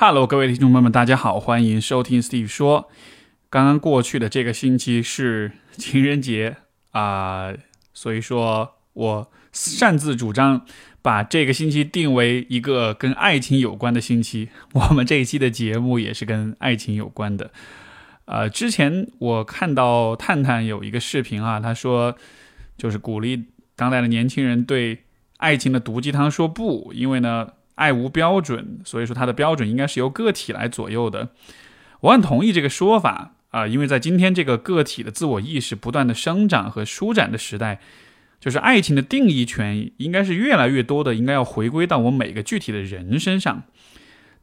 Hello，各位听众朋友们，大家好，欢迎收听 Steve 说。刚刚过去的这个星期是 情人节啊、所以说我擅自主张把这个星期定为一个跟爱情有关的星期。我们这一期的节目也是跟爱情有关的。呃，之前我看到探探有一个视频啊，他说就是鼓励当代的年轻人对爱情的毒鸡汤说不，因为呢，爱无标准，所以说它的标准应该是由个体来左右的。我很同意这个说法啊、因为在今天这个个体的自我意识不断的生长和舒展的时代，就是爱情的定义权应该是越来越多的，应该要回归到我每个具体的人身上。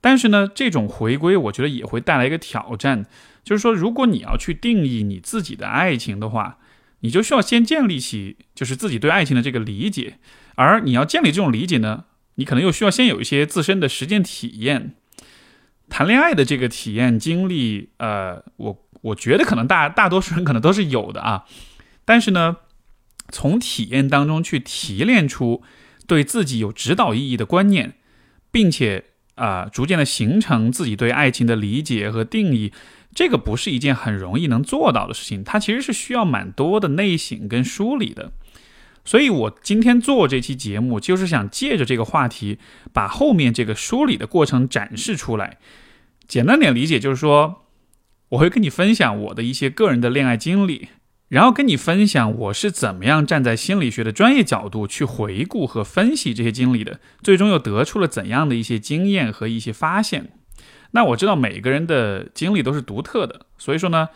但是呢，这种回归我觉得也会带来一个挑战，就是说，如果你要去定义你自己的爱情的话，你就需要先建立起就是自己对爱情的这个理解，而你要建立这种理解呢，你可能又需要先有一些自身的实践体验。谈恋爱的这个体验经历，呃，我我觉得可能大大多数人可能都是有的啊，但是呢，从体验当中去提炼出对自己有指导意义的观念，并且啊、逐渐的形成自己对爱情的理解和定义，这个不是一件很容易能做到的事情，它其实是需要蛮多的内省跟梳理的。所以我今天做这期节目，就是想借着这个话题，把后面这个梳理的过程展示出来。简单点理解就是说，我会跟你分享我的一些个人的恋爱经历，然后跟你分享我是怎么样站在心理学的专业角度去回顾和分析这些经历的，最终又得出了怎样的一些经验和一些发现。那我知道每个人的经历都是独特的，所以说呢，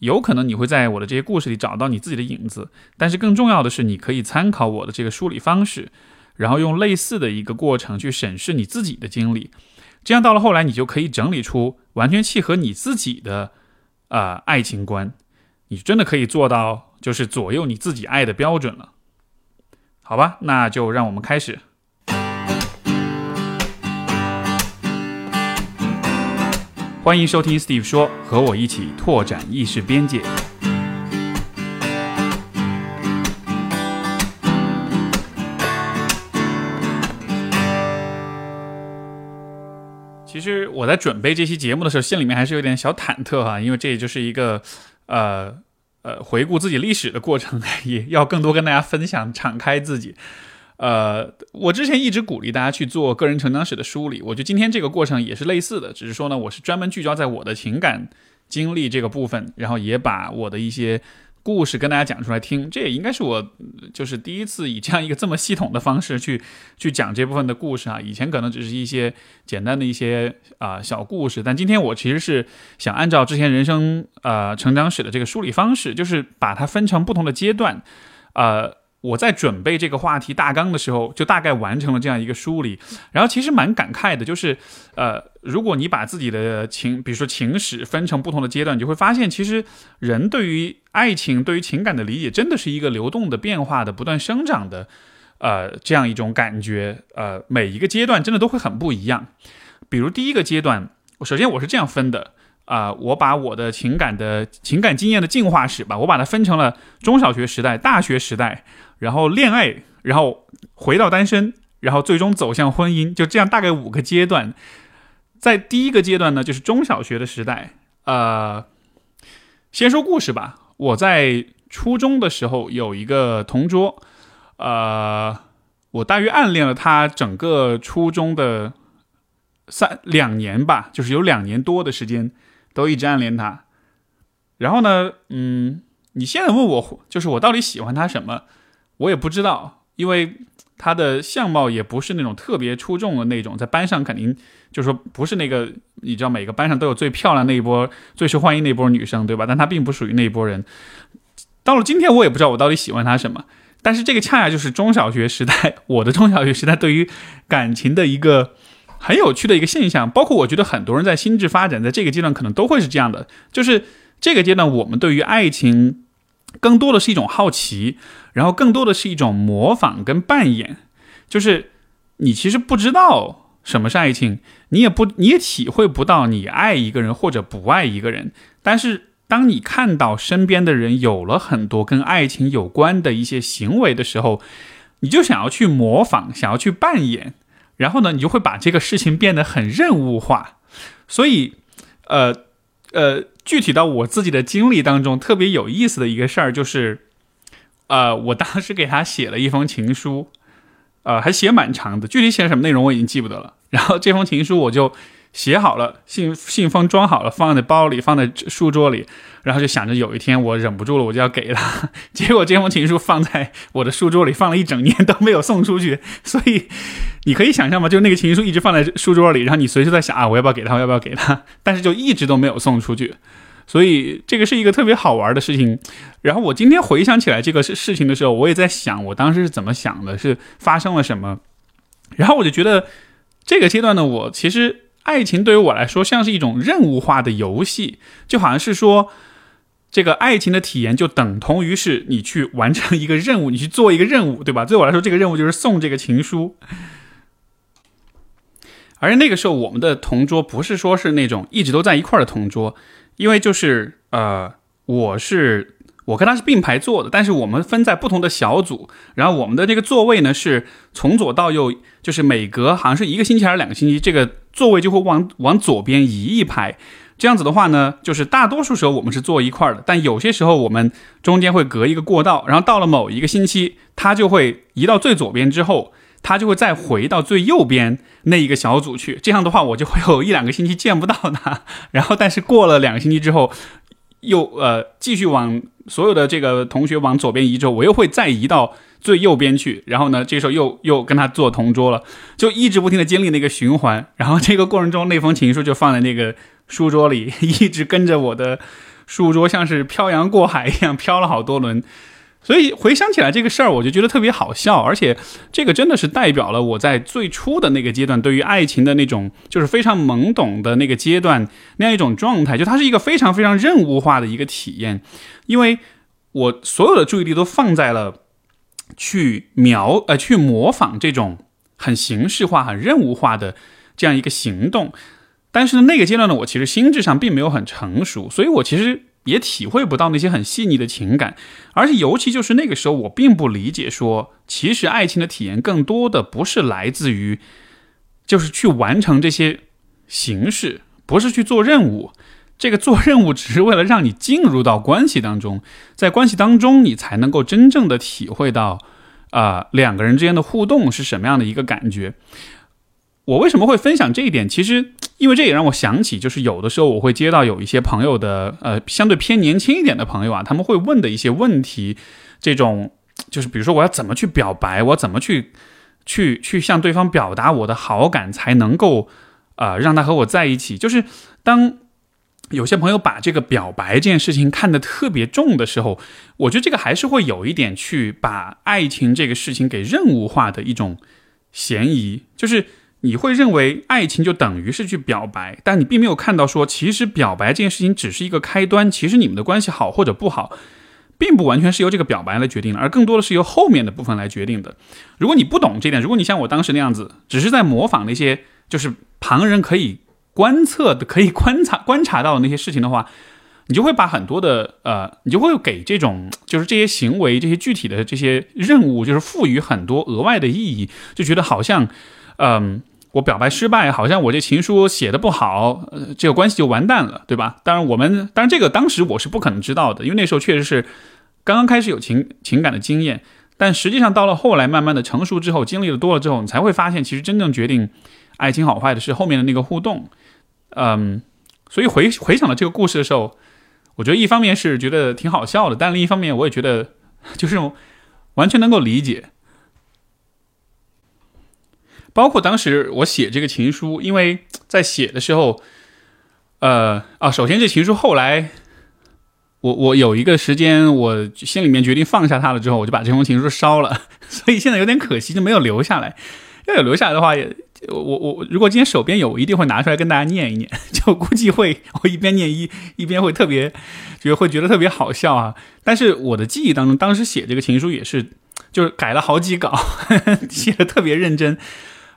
有可能你会在我的这些故事里找到你自己的影子，但是更重要的是，你可以参考我的这个梳理方式，然后用类似的一个过程去审视你自己的经历，这样到了后来，你就可以整理出完全契合你自己的呃爱情观，你真的可以做到就是左右你自己爱的标准了。好吧，那就让我们开始。欢迎收听 Steve 说，和我一起拓展意识边界。其实我在准备这期节目的时候，心里面还是有点小忐忑哈，因为这也就是一个呃呃回顾自己历史的过程，也要更多跟大家分享，敞开自己。呃，我之前一直鼓励大家去做个人成长史的梳理，我觉得今天这个过程也是类似的，只是说呢，我是专门聚焦在我的情感经历这个部分，然后也把我的一些故事跟大家讲出来听。这也应该是我就是第一次以这样一个这么系统的方式去去讲这部分的故事啊。以前可能只是一些简单的一些啊、小故事，但今天我其实是想按照之前人生呃成长史的这个梳理方式，就是把它分成不同的阶段，呃。我在准备这个话题大纲的时候，就大概完成了这样一个梳理，然后其实蛮感慨的，就是，呃，如果你把自己的情，比如说情史分成不同的阶段，你就会发现，其实人对于爱情、对于情感的理解，真的是一个流动的、变化的、不断生长的，呃，这样一种感觉。呃，每一个阶段真的都会很不一样。比如第一个阶段，首先我是这样分的。啊、我把我的情感的情感经验的进化史吧，我把它分成了中小学时代、大学时代，然后恋爱，然后回到单身，然后最终走向婚姻，就这样大概五个阶段。在第一个阶段呢，就是中小学的时代。呃，先说故事吧。我在初中的时候有一个同桌，呃，我大约暗恋了他整个初中的三两年吧，就是有两年多的时间都一直暗恋他。然后呢，嗯，你现在问我，就是我到底喜欢他什么，我也不知道，因为他的相貌也不是那种特别出众的那种，在班上肯定就是说不是那个，你知道每个班上都有最漂亮那一波、最受欢迎那一波女生，对吧？但他并不属于那一波人。到了今天，我也不知道我到底喜欢他什么，但是这个恰恰就是中小学时代，我的中小学时代对于感情的一个很有趣的一个现象，包括我觉得很多人在心智发展在这个阶段可能都会是这样的，就是这个阶段我们对于爱情更多的是一种好奇，然后更多的是一种模仿跟扮演，就是你其实不知道什么是爱情，你也不你也体会不到你爱一个人或者不爱一个人，但是当你看到身边的人有了很多跟爱情有关的一些行为的时候，你就想要去模仿，想要去扮演，然后呢，你就会把这个事情变得很任务化。所以，呃呃，具体到我自己的经历当中，特别有意思的一个事儿就是，呃，我当时给他写了一封情书，呃，还写蛮长的，具体写什么内容我已经记不得了。然后这封情书我就。写好了，信信封装好了，放在包里，放在书桌里，然后就想着有一天我忍不住了，我就要给他。结果这封情书放在我的书桌里放了一整年都没有送出去，所以你可以想象吗？就那个情书一直放在书桌里，然后你随时在想啊，我要不要给他，我要不要给他？但是就一直都没有送出去，所以这个是一个特别好玩的事情。然后我今天回想起来这个事事情的时候，我也在想我当时是怎么想的，是发生了什么。然后我就觉得这个阶段呢，我其实。爱情对于我来说像是一种任务化的游戏，就好像是说，这个爱情的体验就等同于是你去完成一个任务，你去做一个任务，对吧？对我来说，这个任务就是送这个情书。而那个时候，我们的同桌不是说是那种一直都在一块儿的同桌，因为就是呃，我是。我跟他是并排坐的，但是我们分在不同的小组，然后我们的这个座位呢是从左到右，就是每隔好像是一个星期还是两个星期，这个座位就会往往左边移一排。这样子的话呢，就是大多数时候我们是坐一块儿的，但有些时候我们中间会隔一个过道，然后到了某一个星期，他就会移到最左边之后，他就会再回到最右边那一个小组去。这样的话，我就会有一两个星期见不到他，然后但是过了两个星期之后。又呃，继续往所有的这个同学往左边移之后，我又会再移到最右边去，然后呢，这时候又又跟他做同桌了，就一直不停的经历那个循环。然后这个过程中，那封情书就放在那个书桌里，一直跟着我的书桌，像是漂洋过海一样飘了好多轮。所以回想起来这个事儿，我就觉得特别好笑，而且这个真的是代表了我在最初的那个阶段对于爱情的那种就是非常懵懂的那个阶段那样一种状态，就它是一个非常非常任务化的一个体验，因为我所有的注意力都放在了去描呃去模仿这种很形式化、很任务化的这样一个行动，但是那个阶段呢，我其实心智上并没有很成熟，所以我其实。也体会不到那些很细腻的情感，而且尤其就是那个时候，我并不理解说，其实爱情的体验更多的不是来自于，就是去完成这些形式，不是去做任务。这个做任务只是为了让你进入到关系当中，在关系当中，你才能够真正的体会到，啊，两个人之间的互动是什么样的一个感觉。我为什么会分享这一点？其实，因为这也让我想起，就是有的时候我会接到有一些朋友的，呃，相对偏年轻一点的朋友啊，他们会问的一些问题，这种就是比如说我要怎么去表白，我怎么去去去向对方表达我的好感，才能够啊让他和我在一起。就是当有些朋友把这个表白这件事情看得特别重的时候，我觉得这个还是会有一点去把爱情这个事情给任务化的一种嫌疑，就是。你会认为爱情就等于是去表白，但你并没有看到说，其实表白这件事情只是一个开端。其实你们的关系好或者不好，并不完全是由这个表白来决定的，而更多的是由后面的部分来决定的。如果你不懂这点，如果你像我当时那样子，只是在模仿那些就是旁人可以观测的、可以观察观察到的那些事情的话，你就会把很多的呃，你就会给这种就是这些行为、这些具体的这些任务，就是赋予很多额外的意义，就觉得好像嗯。我表白失败，好像我这情书写的不好，呃，这个关系就完蛋了，对吧？当然，我们当然这个当时我是不可能知道的，因为那时候确实是刚刚开始有情情感的经验。但实际上到了后来，慢慢的成熟之后，经历的多了之后，你才会发现，其实真正决定爱情好坏的是后面的那个互动。嗯，所以回回想到这个故事的时候，我觉得一方面是觉得挺好笑的，但另一方面我也觉得 就是完全能够理解。包括当时我写这个情书，因为 在写的时候，呃啊，首先这情书后来，我我有一个时间，我心里面决定放下它了之后，我就把这封情书烧了，所以现在有点可惜，就没有留下来。要有留下来的话，也我我如果今天手边有，我一定会拿出来跟大家念一念，就估计会我一边念一一边会特别觉得会觉得特别好笑啊。但是我的记忆当中，当时写这个情书也是就是改了好几稿，写的特别认真。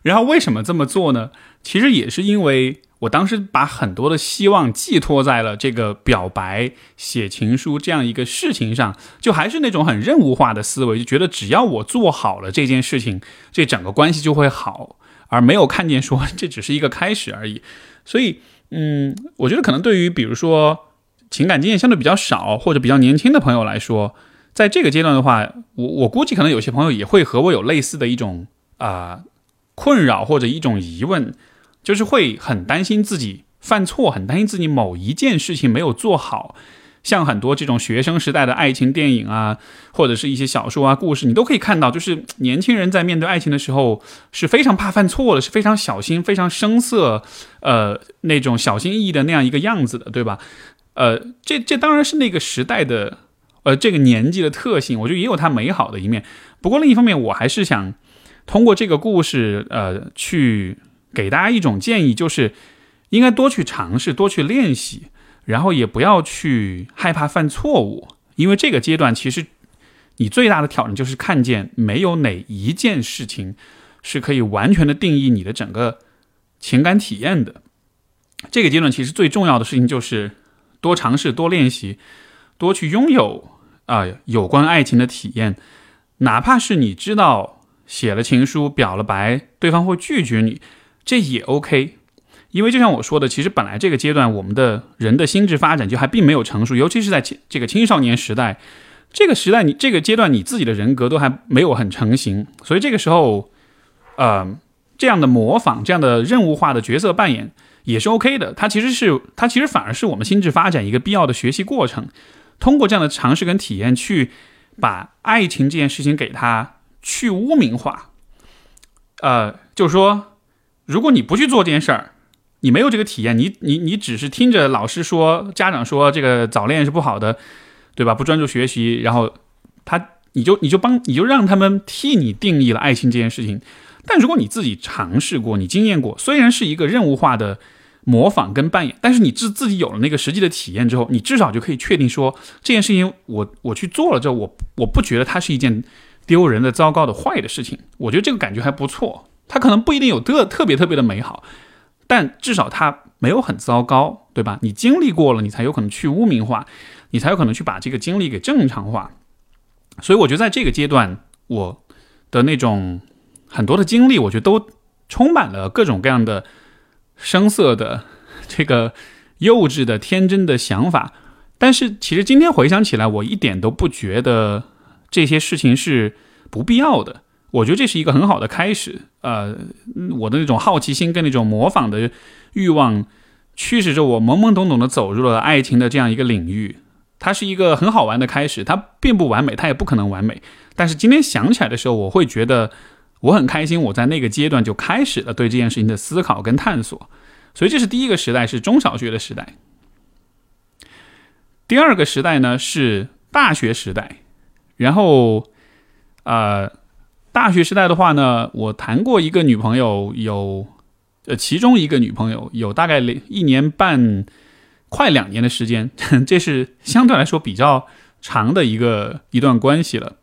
然后为什么这么做呢？其实也是因为我当时把很多的希望寄托在了这个表白、写情书这样一个事情上，就还是那种很任务化的思维，就觉得只要我做好了这件事情，这整个关系就会好，而没有看见说这只是一个开始而已。所以，嗯，我觉得可能对于比如说情感经验相对比较少或者比较年轻的朋友来说，在这个阶段的话，我我估计可能有些朋友也会和我有类似的一种啊困扰或者一种疑问，就是会很担心自己犯错，很担心自己某一件事情没有做好。像很多这种学生时代的爱情电影啊，或者是一些小说啊、故事，你都可以看到，就是年轻人在面对爱情的时候是非常怕犯错的，是非常小心、非常生涩，呃，那种小心翼翼的那样一个样子的，对吧？呃，这这当然是那个时代的，呃，这个年纪的特性，我觉得也有它美好的一面。不过另一方面，我还是想通过这个故事，呃，去给大家一种建议，就是应该多去尝试，多去练习。然后也不要去害怕犯错误，因为这个阶段其实你最大的挑战就是看见没有哪一件事情是可以完全的定义你的整个情感体验的。这个阶段其实最重要的事情就是多尝试、多练习、多去拥有啊有关爱情的体验，哪怕是你知道写了情书、表了白，对方会拒绝你，这也 OK。因为就像我说的，其实本来这个阶段我们的人的心智发展就还并没有成熟，尤其是在这个青少年时代，这个时代你这个阶段你自己的人格都还没有很成型，所以这个时候，呃，这样的模仿、这样的任务化的角色扮演也是 OK 的。它其实是它其实反而是我们心智发展一个必要的学习过程。通过这样的尝试跟体验，去把爱情这件事情给它去污名化。呃，就是说，如果你不去做这件事儿。你没有这个体验，你你你只是听着老师说、家长说这个早恋是不好的，对吧？不专注学习，然后他你就你就帮你就让他们替你定义了爱情这件事情。但如果你自己尝试过，你经验过，虽然是一个任务化的模仿跟扮演，但是你自自己有了那个实际的体验之后，你至少就可以确定说这件事情我我去做了之后，我我不觉得它是一件丢人的、糟糕的、坏的事情。我觉得这个感觉还不错，它可能不一定有特特别特别的美好。但至少它没有很糟糕，对吧？你经历过了，你才有可能去污名化，你才有可能去把这个经历给正常化。所以我觉得在这个阶段，我的那种很多的经历，我觉得都充满了各种各样的生涩的、这个幼稚的、天真的想法。但是其实今天回想起来，我一点都不觉得这些事情是不必要的。我觉得这是一个很好的开始，呃，我的那种好奇心跟那种模仿的欲望，驱使着我懵懵懂懂的走入了爱情的这样一个领域。它是一个很好玩的开始，它并不完美，它也不可能完美。但是今天想起来的时候，我会觉得我很开心，我在那个阶段就开始了对这件事情的思考跟探索。所以这是第一个时代，是中小学的时代。第二个时代呢是大学时代，然后，呃。大学时代的话呢，我谈过一个女朋友，有，呃，其中一个女朋友有大概一年半，快两年的时间，这是相对来说比较长的一个一段关系了。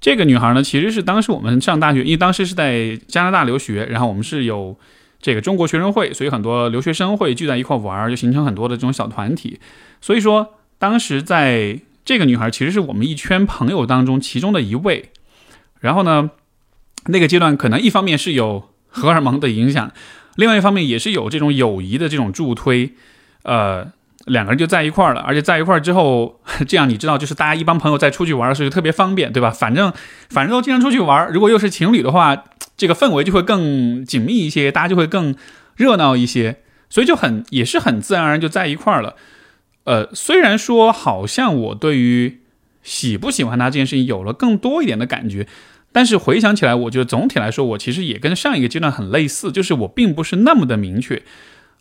这个女孩呢，其实是当时我们上大学，因为当时是在加拿大留学，然后我们是有这个中国学生会，所以很多留学生会聚在一块玩，就形成很多的这种小团体。所以说，当时在这个女孩其实是我们一圈朋友当中其中的一位。然后呢，那个阶段可能一方面是有荷尔蒙的影响，另外一方面也是有这种友谊的这种助推，呃，两个人就在一块儿了，而且在一块儿之后，这样你知道，就是大家一帮朋友在出去玩的时候就特别方便，对吧？反正反正都经常出去玩，如果又是情侣的话，这个氛围就会更紧密一些，大家就会更热闹一些，所以就很也是很自然而然就在一块儿了。呃，虽然说好像我对于喜不喜欢他这件事情有了更多一点的感觉。但是回想起来，我觉得总体来说，我其实也跟上一个阶段很类似，就是我并不是那么的明确，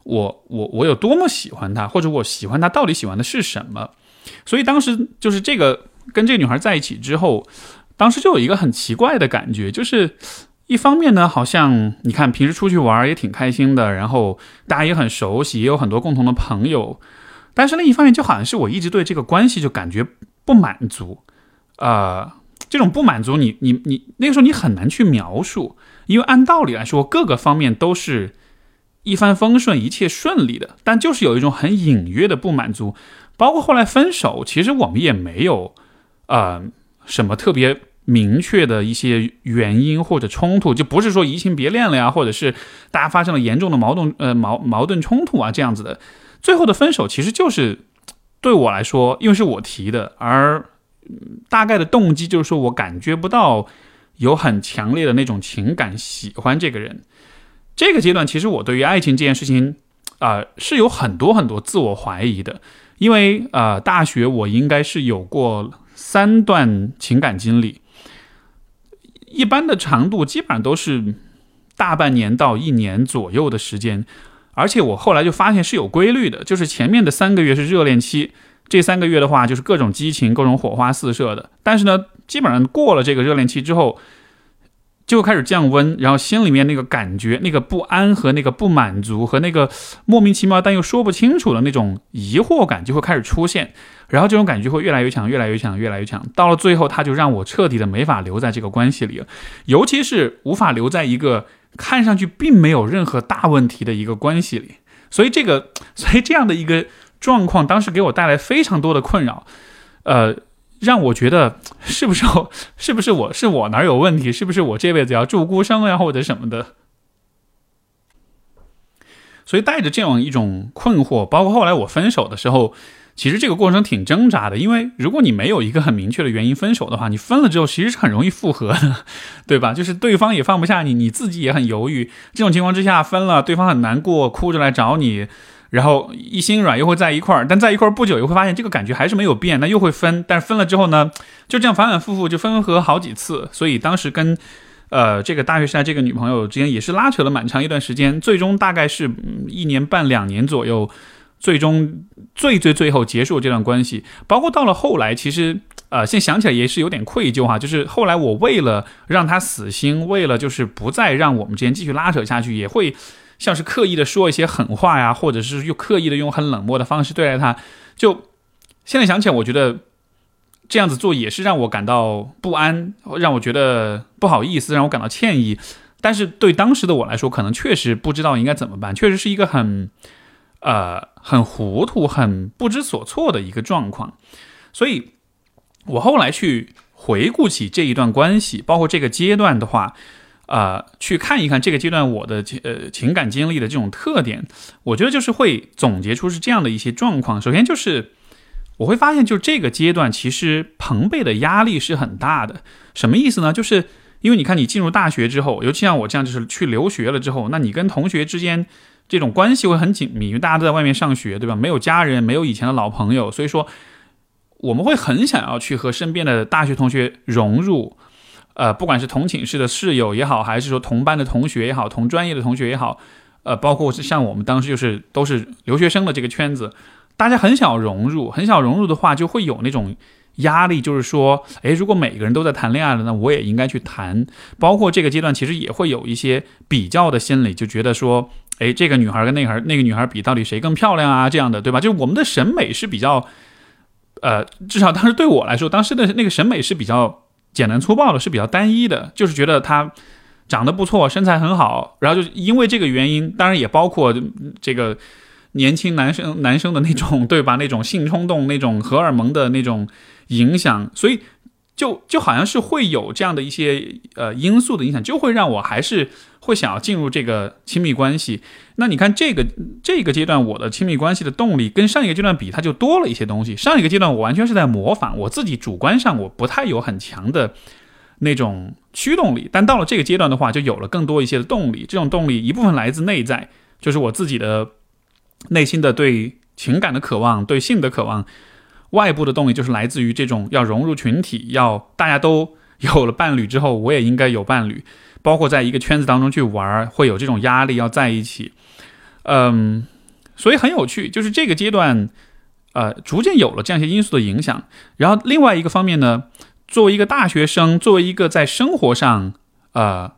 我我我有多么喜欢她，或者我喜欢她到底喜欢的是什么。所以当时就是这个跟这个女孩在一起之后，当时就有一个很奇怪的感觉，就是一方面呢，好像你看平时出去玩也挺开心的，然后大家也很熟悉，也有很多共同的朋友，但是另一方面就好像是我一直对这个关系就感觉不满足，啊。这种不满足，你你你那个时候你很难去描述，因为按道理来说，各个方面都是一帆风顺、一切顺利的，但就是有一种很隐约的不满足。包括后来分手，其实我们也没有呃什么特别明确的一些原因或者冲突，就不是说移情别恋了呀，或者是大家发生了严重的矛盾呃矛矛盾冲突啊这样子的，最后的分手其实就是对我来说，因为是我提的，而大概的动机就是说我感觉不到有很强烈的那种情感喜欢这个人。这个阶段其实我对于爱情这件事情啊是有很多很多自我怀疑的，因为呃大学我应该是有过三段情感经历。一般的长度基本上都是大半年到一年左右的时间，而且我后来就发现是有规律的，就是前面的三个月是热恋期，这三个月的话就是各种激情、各种火花四射的。但是呢，基本上过了这个热恋期之后。就开始降温，然后心里面那个感觉、那个不安和那个不满足和那个莫名其妙但又说不清楚的那种疑惑感就会开始出现，然后这种感觉会越来越强、越来越强、越来越强，到了最后，他就让我彻底的没法留在这个关系里了，尤其是无法留在一个看上去并没有任何大问题的一个关系里。所以这个，所以这样的一个状况，当时给我带来非常多的困扰，呃。让我觉得是不是是不是我是我哪有问题？是不是我这辈子要住孤生呀，或者什么的？所以带着这样一种困惑，包括后来我分手的时候，其实这个过程挺挣扎的。因为如果你没有一个很明确的原因分手的话，你分了之后其实是很容易复合的，对吧？就是对方也放不下你，你自己也很犹豫。这种情况之下分了，对方很难过，哭着来找你。然后一心软又会在一块儿，但在一块儿不久又会发现这个感觉还是没有变，那又会分。但是分了之后呢，就这样反反复复就分合合好几次。所以当时跟，呃，这个大学时代这个女朋友之间也是拉扯了蛮长一段时间，最终大概是一年半两年左右，最终最最最后结束这段关系。包括到了后来，其实呃，现在想起来也是有点愧疚哈。就是后来我为了让他死心，为了就是不再让我们之间继续拉扯下去，也会。像是刻意的说一些狠话呀，或者是又刻意的用很冷漠的方式对待他，就现在想起来，我觉得这样子做也是让我感到不安，让我觉得不好意思，让我感到歉意。但是对当时的我来说，可能确实不知道应该怎么办，确实是一个很呃很糊涂、很不知所措的一个状况。所以，我后来去回顾起这一段关系，包括这个阶段的话。呃，去看一看这个阶段我的呃情感经历的这种特点，我觉得就是会总结出是这样的一些状况。首先就是我会发现，就这个阶段其实朋辈的压力是很大的。什么意思呢？就是因为你看你进入大学之后，尤其像我这样就是去留学了之后，那你跟同学之间这种关系会很紧密，因为大家都在外面上学，对吧？没有家人，没有以前的老朋友，所以说我们会很想要去和身边的大学同学融入。呃，不管是同寝室的室友也好，还是说同班的同学也好，同专业的同学也好，呃，包括是像我们当时就是都是留学生的这个圈子，大家很想融入，很想融入的话，就会有那种压力，就是说，诶，如果每个人都在谈恋爱了，那我也应该去谈。包括这个阶段，其实也会有一些比较的心理，就觉得说，诶，这个女孩跟那个那个女孩比，到底谁更漂亮啊？这样的，对吧？就是我们的审美是比较，呃，至少当时对我来说，当时的那个审美是比较。简单粗暴的是比较单一的，就是觉得她长得不错，身材很好，然后就因为这个原因，当然也包括这个年轻男生男生的那种对吧？那种性冲动、那种荷尔蒙的那种影响，所以。就就好像是会有这样的一些呃因素的影响，就会让我还是会想要进入这个亲密关系。那你看这个这个阶段，我的亲密关系的动力跟上一个阶段比，它就多了一些东西。上一个阶段我完全是在模仿，我自己主观上我不太有很强的那种驱动力，但到了这个阶段的话，就有了更多一些的动力。这种动力一部分来自内在，就是我自己的内心的对情感的渴望，对性的渴望。外部的动力就是来自于这种要融入群体，要大家都有了伴侣之后，我也应该有伴侣，包括在一个圈子当中去玩，会有这种压力要在一起。嗯，所以很有趣，就是这个阶段，呃，逐渐有了这样一些因素的影响。然后另外一个方面呢，作为一个大学生，作为一个在生活上呃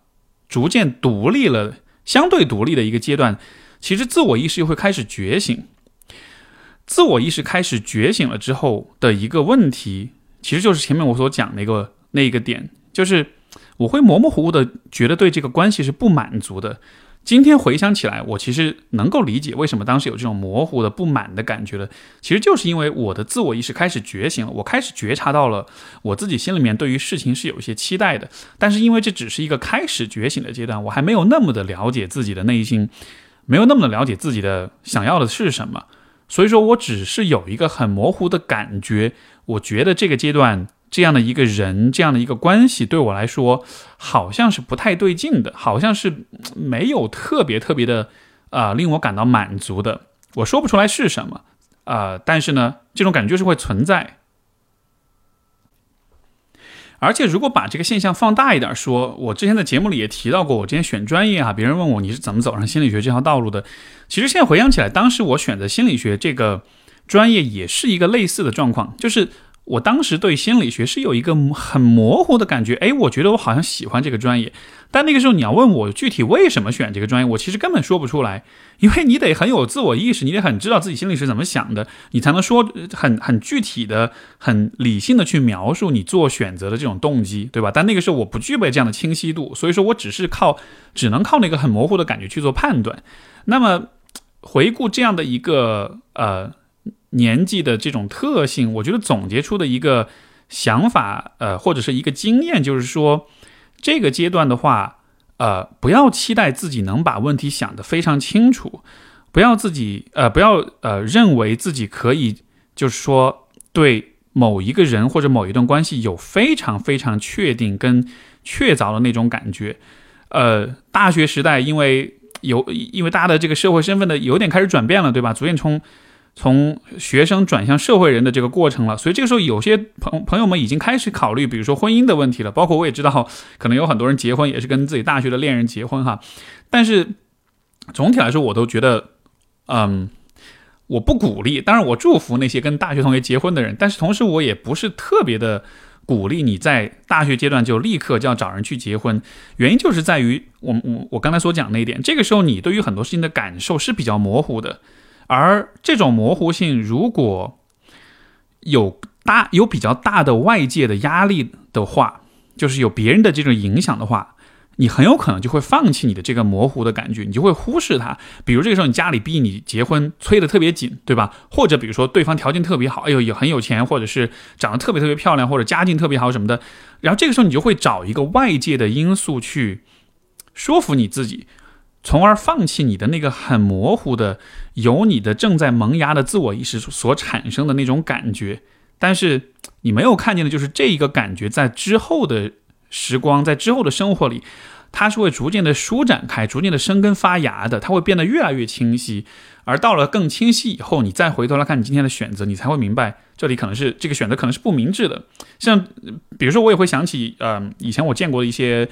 逐渐独立了、相对独立的一个阶段，其实自我意识又会开始觉醒。自我意识开始觉醒了之后的一个问题，其实就是前面我所讲那个那一个点，就是我会模模糊糊的觉得对这个关系是不满足的。今天回想起来，我其实能够理解为什么当时有这种模糊的不满的感觉了。其实就是因为我的自我意识开始觉醒了，我开始觉察到了我自己心里面对于事情是有一些期待的。但是因为这只是一个开始觉醒的阶段，我还没有那么的了解自己的内心，没有那么的了解自己的想要的是什么，所以说我只是有一个很模糊的感觉。我觉得这个阶段。这样的一个人，这样的一个关系，对我来说好像是不太对劲的，好像是没有特别特别的，啊，令我感到满足的。我说不出来是什么，啊，但是呢，这种感觉就是会存在。而且，如果把这个现象放大一点说，我之前在节目里也提到过，我之前选专业啊，别人问我你是怎么走上心理学这条道路的，其实现在回想起来，当时我选择心理学这个专业也是一个类似的状况，就是。我当时对心理学是有一个很模糊的感觉，哎，我觉得我好像喜欢这个专业，但那个时候你要问我具体为什么选这个专业，我其实根本说不出来，因为你得很有自我意识，你得很知道自己心里是怎么想的，你才能说很很具体的、很理性的去描述你做选择的这种动机，对吧？但那个时候我不具备这样的清晰度，所以说我只是靠只能靠那个很模糊的感觉去做判断。那么回顾这样的一个呃。年纪的这种特性，我觉得总结出的一个想法，呃，或者是一个经验，就是说，这个阶段的话，呃，不要期待自己能把问题想得非常清楚，不要自己，呃，不要呃，认为自己可以，就是说，对某一个人或者某一段关系有非常非常确定跟确凿的那种感觉。呃，大学时代，因为有，因为大家的这个社会身份的有点开始转变了，对吧？逐渐从从学生转向社会人的这个过程了，所以这个时候有些朋朋友们已经开始考虑，比如说婚姻的问题了。包括我也知道，可能有很多人结婚也是跟自己大学的恋人结婚哈。但是总体来说，我都觉得，嗯，我不鼓励。当然，我祝福那些跟大学同学结婚的人，但是同时我也不是特别的鼓励你在大学阶段就立刻就要找人去结婚。原因就是在于我我我刚才所讲那一点，这个时候你对于很多事情的感受是比较模糊的。而这种模糊性，如果有大有比较大的外界的压力的话，就是有别人的这种影响的话，你很有可能就会放弃你的这个模糊的感觉，你就会忽视它。比如这个时候，你家里逼你结婚，催得特别紧，对吧？或者比如说对方条件特别好，哎呦也很有钱，或者是长得特别特别漂亮，或者家境特别好什么的，然后这个时候你就会找一个外界的因素去说服你自己。从而放弃你的那个很模糊的、由你的正在萌芽的自我意识所产生的那种感觉，但是你没有看见的就是这一个感觉在之后的时光，在之后的生活里，它是会逐渐的舒展开、逐渐的生根发芽的，它会变得越来越清晰。而到了更清晰以后，你再回头来看你今天的选择，你才会明白这里可能是这个选择可能是不明智的。像比如说，我也会想起，呃，以前我见过的一些。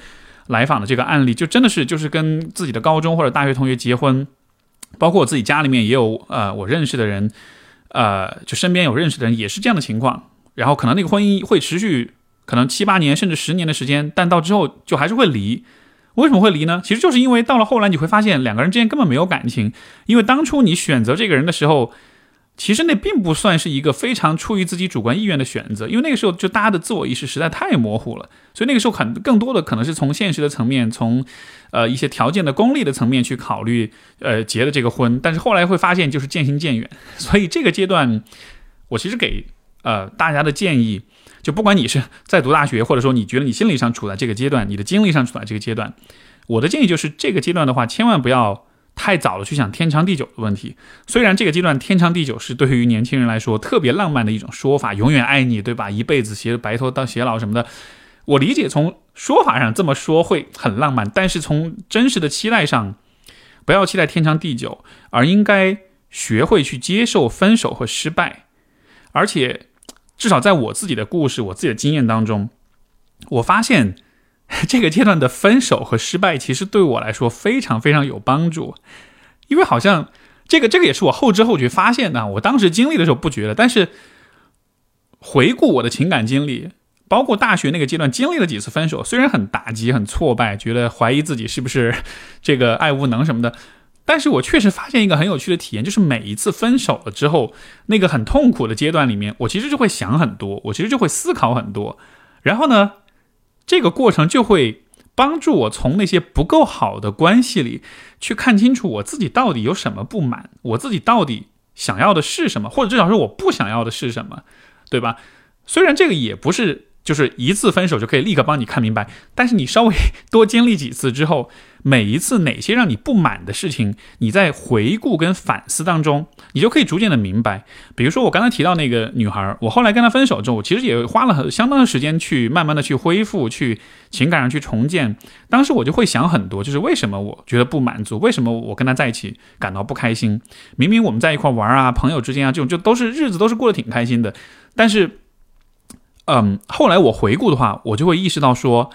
来访的这个案例，就真的是就是跟自己的高中或者大学同学结婚，包括我自己家里面也有呃我认识的人，呃就身边有认识的人也是这样的情况，然后可能那个婚姻会持续可能七八年甚至十年的时间，但到之后就还是会离。为什么会离呢？其实就是因为到了后来你会发现两个人之间根本没有感情，因为当初你选择这个人的时候。其实那并不算是一个非常出于自己主观意愿的选择，因为那个时候就大家的自我意识实在太模糊了，所以那个时候很更多的可能是从现实的层面，从呃一些条件的功利的层面去考虑，呃结的这个婚。但是后来会发现就是渐行渐远，所以这个阶段，我其实给呃大家的建议，就不管你是在读大学，或者说你觉得你心理上处在这个阶段，你的精力上处在这个阶段，我的建议就是这个阶段的话，千万不要。太早了去想天长地久的问题，虽然这个阶段天长地久是对于年轻人来说特别浪漫的一种说法，永远爱你，对吧？一辈子携白头到偕老什么的，我理解从说法上这么说会很浪漫，但是从真实的期待上，不要期待天长地久，而应该学会去接受分手和失败。而且，至少在我自己的故事、我自己的经验当中，我发现。这个阶段的分手和失败，其实对我来说非常非常有帮助，因为好像这个这个也是我后知后觉发现的。我当时经历的时候不觉得，但是回顾我的情感经历，包括大学那个阶段经历了几次分手，虽然很打击、很挫败，觉得怀疑自己是不是这个爱无能什么的，但是我确实发现一个很有趣的体验，就是每一次分手了之后，那个很痛苦的阶段里面，我其实就会想很多，我其实就会思考很多，然后呢？这个过程就会帮助我从那些不够好的关系里去看清楚我自己到底有什么不满，我自己到底想要的是什么，或者至少是我不想要的是什么，对吧？虽然这个也不是。就是一次分手就可以立刻帮你看明白，但是你稍微 多经历几次之后，每一次哪些让你不满的事情，你在回顾跟反思当中，你就可以逐渐的明白。比如说我刚才提到那个女孩，我后来跟她分手之后，我其实也花了很相当的时间去慢慢的去恢复，去情感上去重建。当时我就会想很多，就是为什么我觉得不满足，为什么我跟她在一起感到不开心？明明我们在一块玩啊，朋友之间啊，这种就都是日子都是过得挺开心的，但是。嗯，后来我回顾的话，我就会意识到说，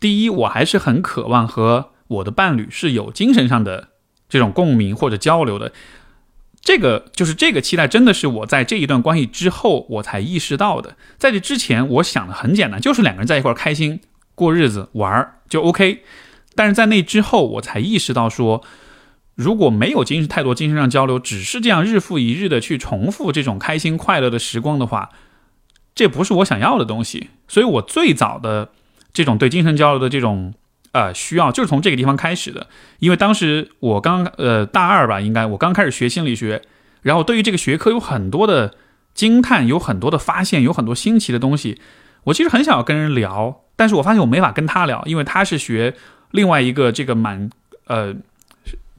第一，我还是很渴望和我的伴侣是有精神上的这种共鸣或者交流的。这个就是这个期待，真的是我在这一段关系之后我才意识到的。在这之前，我想的很简单，就是两个人在一块开心过日子玩儿就 OK。但是在那之后，我才意识到说，如果没有精神太多精神上交流，只是这样日复一日的去重复这种开心快乐的时光的话。这不是我想要的东西，所以我最早的这种对精神交流的这种呃需要，就是从这个地方开始的。因为当时我刚呃大二吧，应该我刚开始学心理学，然后对于这个学科有很多的惊叹，有很多的发现，有很多新奇的东西。我其实很想要跟人聊，但是我发现我没法跟他聊，因为他是学另外一个这个蛮呃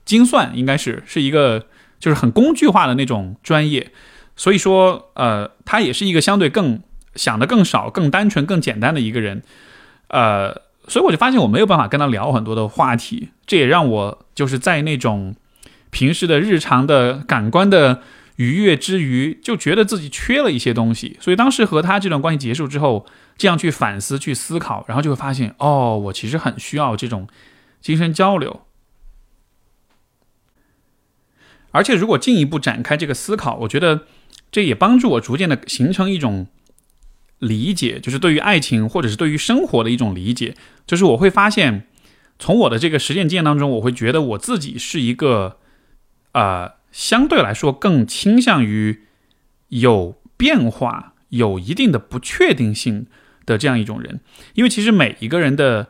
精算，应该是是一个就是很工具化的那种专业。所以说，呃，他也是一个相对更想的更少、更单纯、更简单的一个人，呃，所以我就发现我没有办法跟他聊很多的话题，这也让我就是在那种平时的日常的感官的愉悦之余，就觉得自己缺了一些东西。所以当时和他这段关系结束之后，这样去反思、去思考，然后就会发现，哦，我其实很需要这种精神交流。而且如果进一步展开这个思考，我觉得。这也帮助我逐渐的形成一种理解，就是对于爱情或者是对于生活的一种理解。就是我会发现，从我的这个实践经验当中，我会觉得我自己是一个，呃，相对来说更倾向于有变化、有一定的不确定性的这样一种人。因为其实每一个人的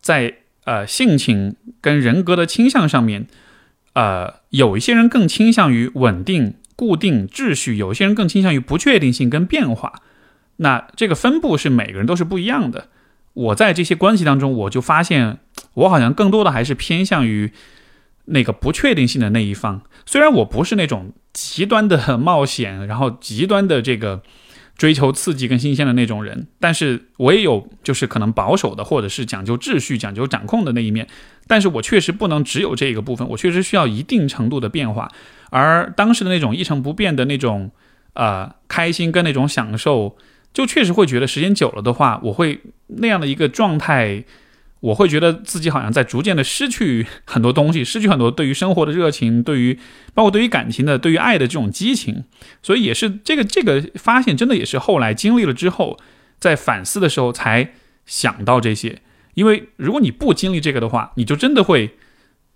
在呃性情跟人格的倾向上面，呃，有一些人更倾向于稳定。固定秩序，有些人更倾向于不确定性跟变化，那这个分布是每个人都是不一样的。我在这些关系当中，我就发现，我好像更多的还是偏向于那个不确定性的那一方。虽然我不是那种极端的 冒险，然后极端的这个。追求刺激跟新鲜的那种人，但是我也有就是可能保守的，或者是讲究秩序、讲究掌控的那一面。但是我确实不能只有这个部分，我确实需要一定程度的变化。而当时的那种一成不变的那种呃开心跟那种享受，就确实会觉得时间久了的话，我会那样的一个状态。我会觉得自己好像在逐渐的失去很多东西，失去很多对于生活的热情，对于包括对于感情的、对于爱的这种激情。所以也是这个这个发现，真的也是后来经历了之后，在反思的时候才想到这些。因为如果你不经历这个的话，你就真的会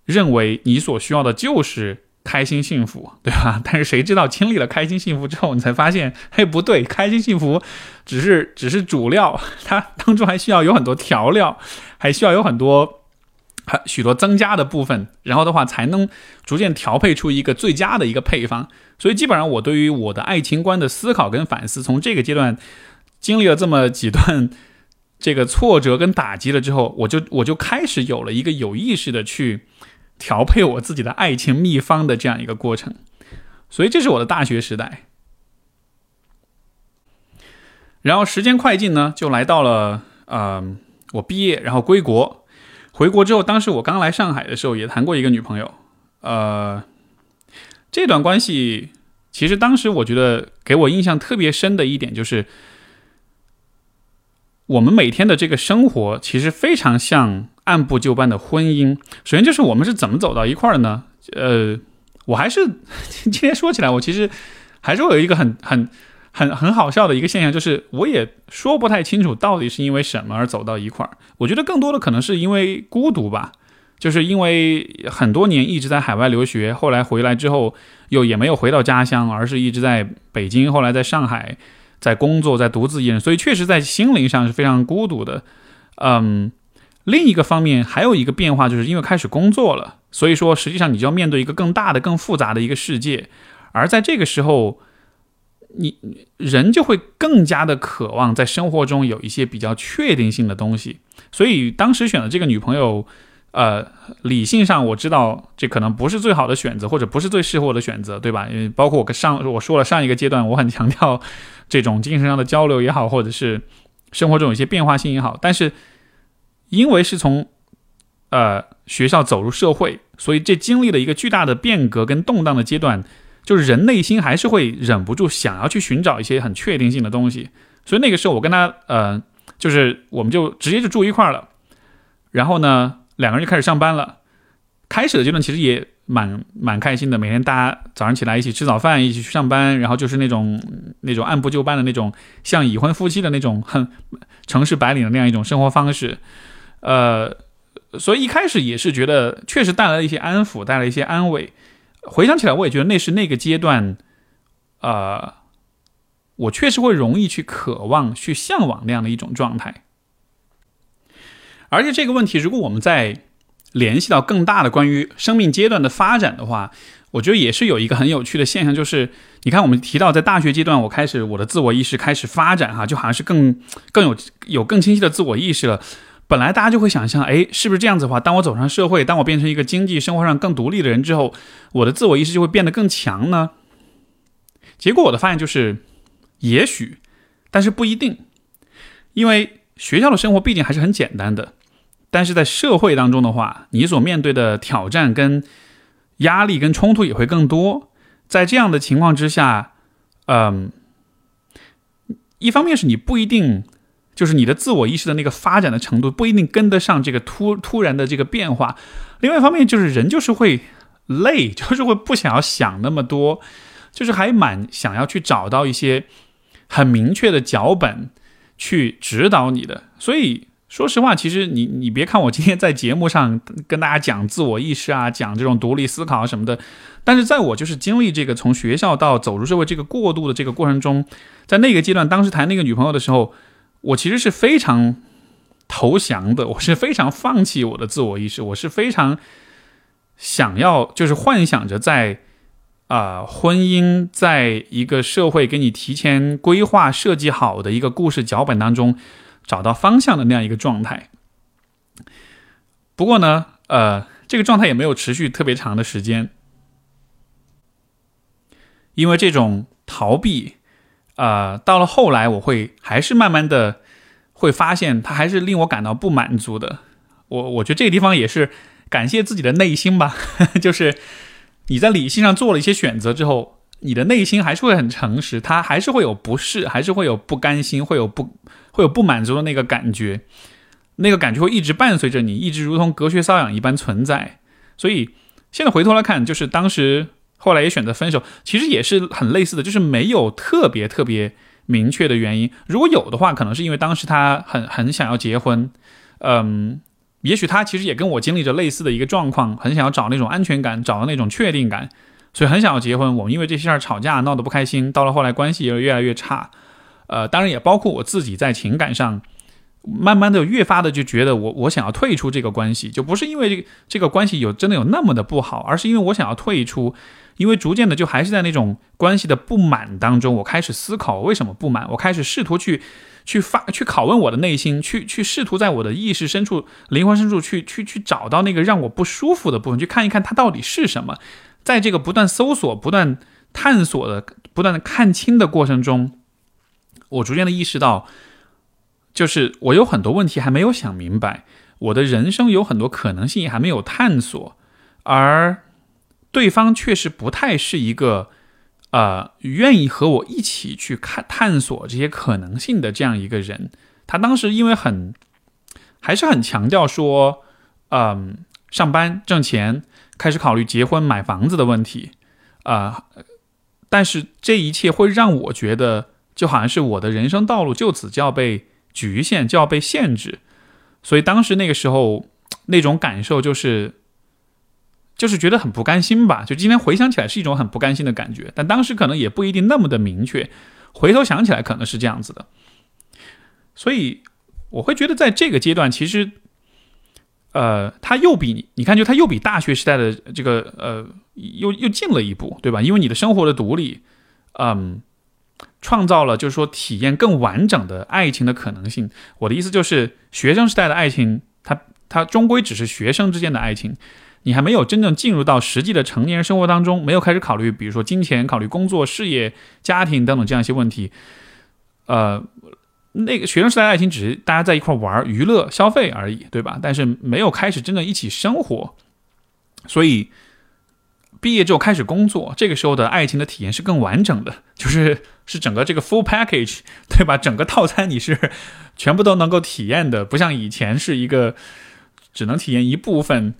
认为你所需要的就是。开心幸福，对吧？但是谁知道经历了开心幸福之后，你才发现，嘿，不对，开心幸福只是只是主料，它当中还需要有很多调料，还需要有很多还许多增加的部分，然后的话才能逐渐调配出一个最佳的一个配方。所以基本上我对于我的爱情观的思考跟反思，从这个阶段经历了这么几段这个挫折跟打击了之后，我就我就开始有了一个有意识的去。调配我自己的爱情秘方的这样一个过程，所以这是我的大学时代。然后时间快进呢，就来到了呃，我毕业然后归国，回国之后，当时我刚来上海的时候也谈过一个女朋友，呃，这段关系其实当时我觉得给我印象特别深的一点就是，我们每天的这个生活其实非常像。按部就班的婚姻，首先就是我们是怎么走到一块儿的呢？呃，我还是 今天说起来，我其实还是会有一个很很很很好笑的一个现象，就是我也说不太清楚到底是因为什么而走到一块儿。我觉得更多的可能是因为孤独吧，就是因为很多年一直在海外留学，后来回来之后又也没有回到家乡，而是一直在北京，后来在上海在工作，在独自一人，所以确实在心灵上是非常孤独的。嗯。另一个方面还有一个变化，就是因为开始工作了，所以说实际上你就要面对一个更大的、更复杂的一个世界，而在这个时候，你人就会更加的渴望在生活中有一些比较确定性的东西。所以当时选的这个女朋友，呃，理性上我知道这可能不是最好的选择，或者不是最适合我的选择，对吧？因为包括我上我说了上一个阶段，我很强调这种精神上的交流也好，或者是生活中有一些变化性也好，但是。因为是从，呃，学校走入社会，所以这经历了一个巨大的变革跟动荡的阶段，就是人内心还是会忍不住想要去寻找一些很确定性的东西。所以那个时候我跟他，呃，就是我们就直接就住一块儿了。然后呢，两个人就开始上班了。开始的阶段其实也蛮蛮开心的，每天大家早上起来一起吃早饭，一起去上班，然后就是那种那种按部就班的那种，像已婚夫妻的那种很城市白领的那样一种生活方式。呃，所以一开始也是觉得确实带来了一些安抚，带来一些安慰。回想起来，我也觉得那是那个阶段，呃，我确实会容易去渴望、去向往那样的一种状态。而且这个问题，如果我们再联系到更大的关于生命阶段的发展的话，我觉得也是有一个很有趣的现象，就是你看，我们提到在大学阶段，我开始我的自我意识开始发展，哈，就好像是更更有有更清晰的自我意识了。本来大家就会想象，哎，是不是这样子的话？当我走上社会，当我变成一个经济生活上更独立的人之后，我的自我意识就会变得更强呢？结果我的发现就是，也许，但是不一定，因为学校的生活毕竟还是很简单的，但是在社会当中的话，你所面对的挑战跟压力跟冲突也会更多。在这样的情况之下，嗯，一方面是你不一定。就是你的自我意识的那个发展的程度不一定跟得上这个突突然的这个变化。另外一方面，就是人就是会累，就是会不想要想那么多，就是还蛮想要去找到一些很明确的脚本去指导你的。所以说实话，其实你你别看我今天在节目上跟大家讲自我意识啊，讲这种独立思考什么的，但是在我就是经历这个从学校到走入社会这个过渡的这个过程中，在那个阶段，当时谈那个女朋友的时候。我其实是非常投降的，我是非常放弃我的自我意识，我是非常想要，就是幻想着在啊婚姻，在一个社会给你提前规划设计好的一个故事脚本当中找到方向的那样一个状态。不过呢，呃，这个状态也没有持续特别长的时间，因为这种逃避。呃，到了后来，我会还是慢慢的会发现，他还是令我感到不满足的。我我觉得这个地方也是感谢自己的内心吧，就是你在理性上做了一些选择之后，你的内心还是会很诚实，他还是会有不适，还是会有不甘心，会有不会有不满足的那个感觉，那个感觉会一直伴随着你，一直如同隔靴搔痒一般存在。所以现在回头来看，就是当时。后来也选择分手，其实也是很类似的，就是没有特别特别明确的原因。如果有的话，可能是因为当时他很很想要结婚，嗯，也许他其实也跟我经历着类似的一个状况，很想要找那种安全感，找到那种确定感，所以很想要结婚。我们因为这些事儿吵架，闹得不开心，到了后来关系也越来越差。呃，当然也包括我自己在情感上，慢慢的越发的就觉得我我想要退出这个关系，就不是因为这个这个关系有真的有那么的不好，而是因为我想要退出。因为逐渐的，就还是在那种关系的不满当中，我开始思考为什么不满，我开始试图去，去发，去拷问我的内心，去去试图在我的意识深处、灵魂深处去去去找到那个让我不舒服的部分，去看一看它到底是什么。在这个不断搜索、不断探索的、不断的看清的过程中，我逐渐的意识到，就是我有很多问题还没有想明白，我的人生有很多可能性还没有探索，而。对方确实不太是一个，呃，愿意和我一起去看探索这些可能性的这样一个人。他当时因为很，还是很强调说，嗯，上班挣钱，开始考虑结婚买房子的问题，啊，但是这一切会让我觉得，就好像是我的人生道路就此就要被局限，就要被限制。所以当时那个时候那种感受就是。就是觉得很不甘心吧，就今天回想起来是一种很不甘心的感觉，但当时可能也不一定那么的明确，回头想起来可能是这样子的，所以我会觉得在这个阶段，其实呃，他又比你，你看，就他又比大学时代的这个呃，又又进了一步，对吧？因为你的生活的独立，嗯，创造了就是说体验更完整的爱情的可能性。我的意思就是，学生时代的爱情，它它终归只是学生之间的爱情，你还没有真正进入到实际的成年人生活当中，没有开始考虑，比如说金钱、考虑工作、事业、家庭等等这样一些问题，呃。那个学生时代的爱情只是大家在一块玩、娱乐、消费而已，对吧？但是没有开始真正一起生活，所以毕业之后开始工作，这个时候的爱情的体验是更完整的，就是是整个这个 full package，对吧？整个套餐你是全部都能够体验的，不像以前是一个只能体验一部分。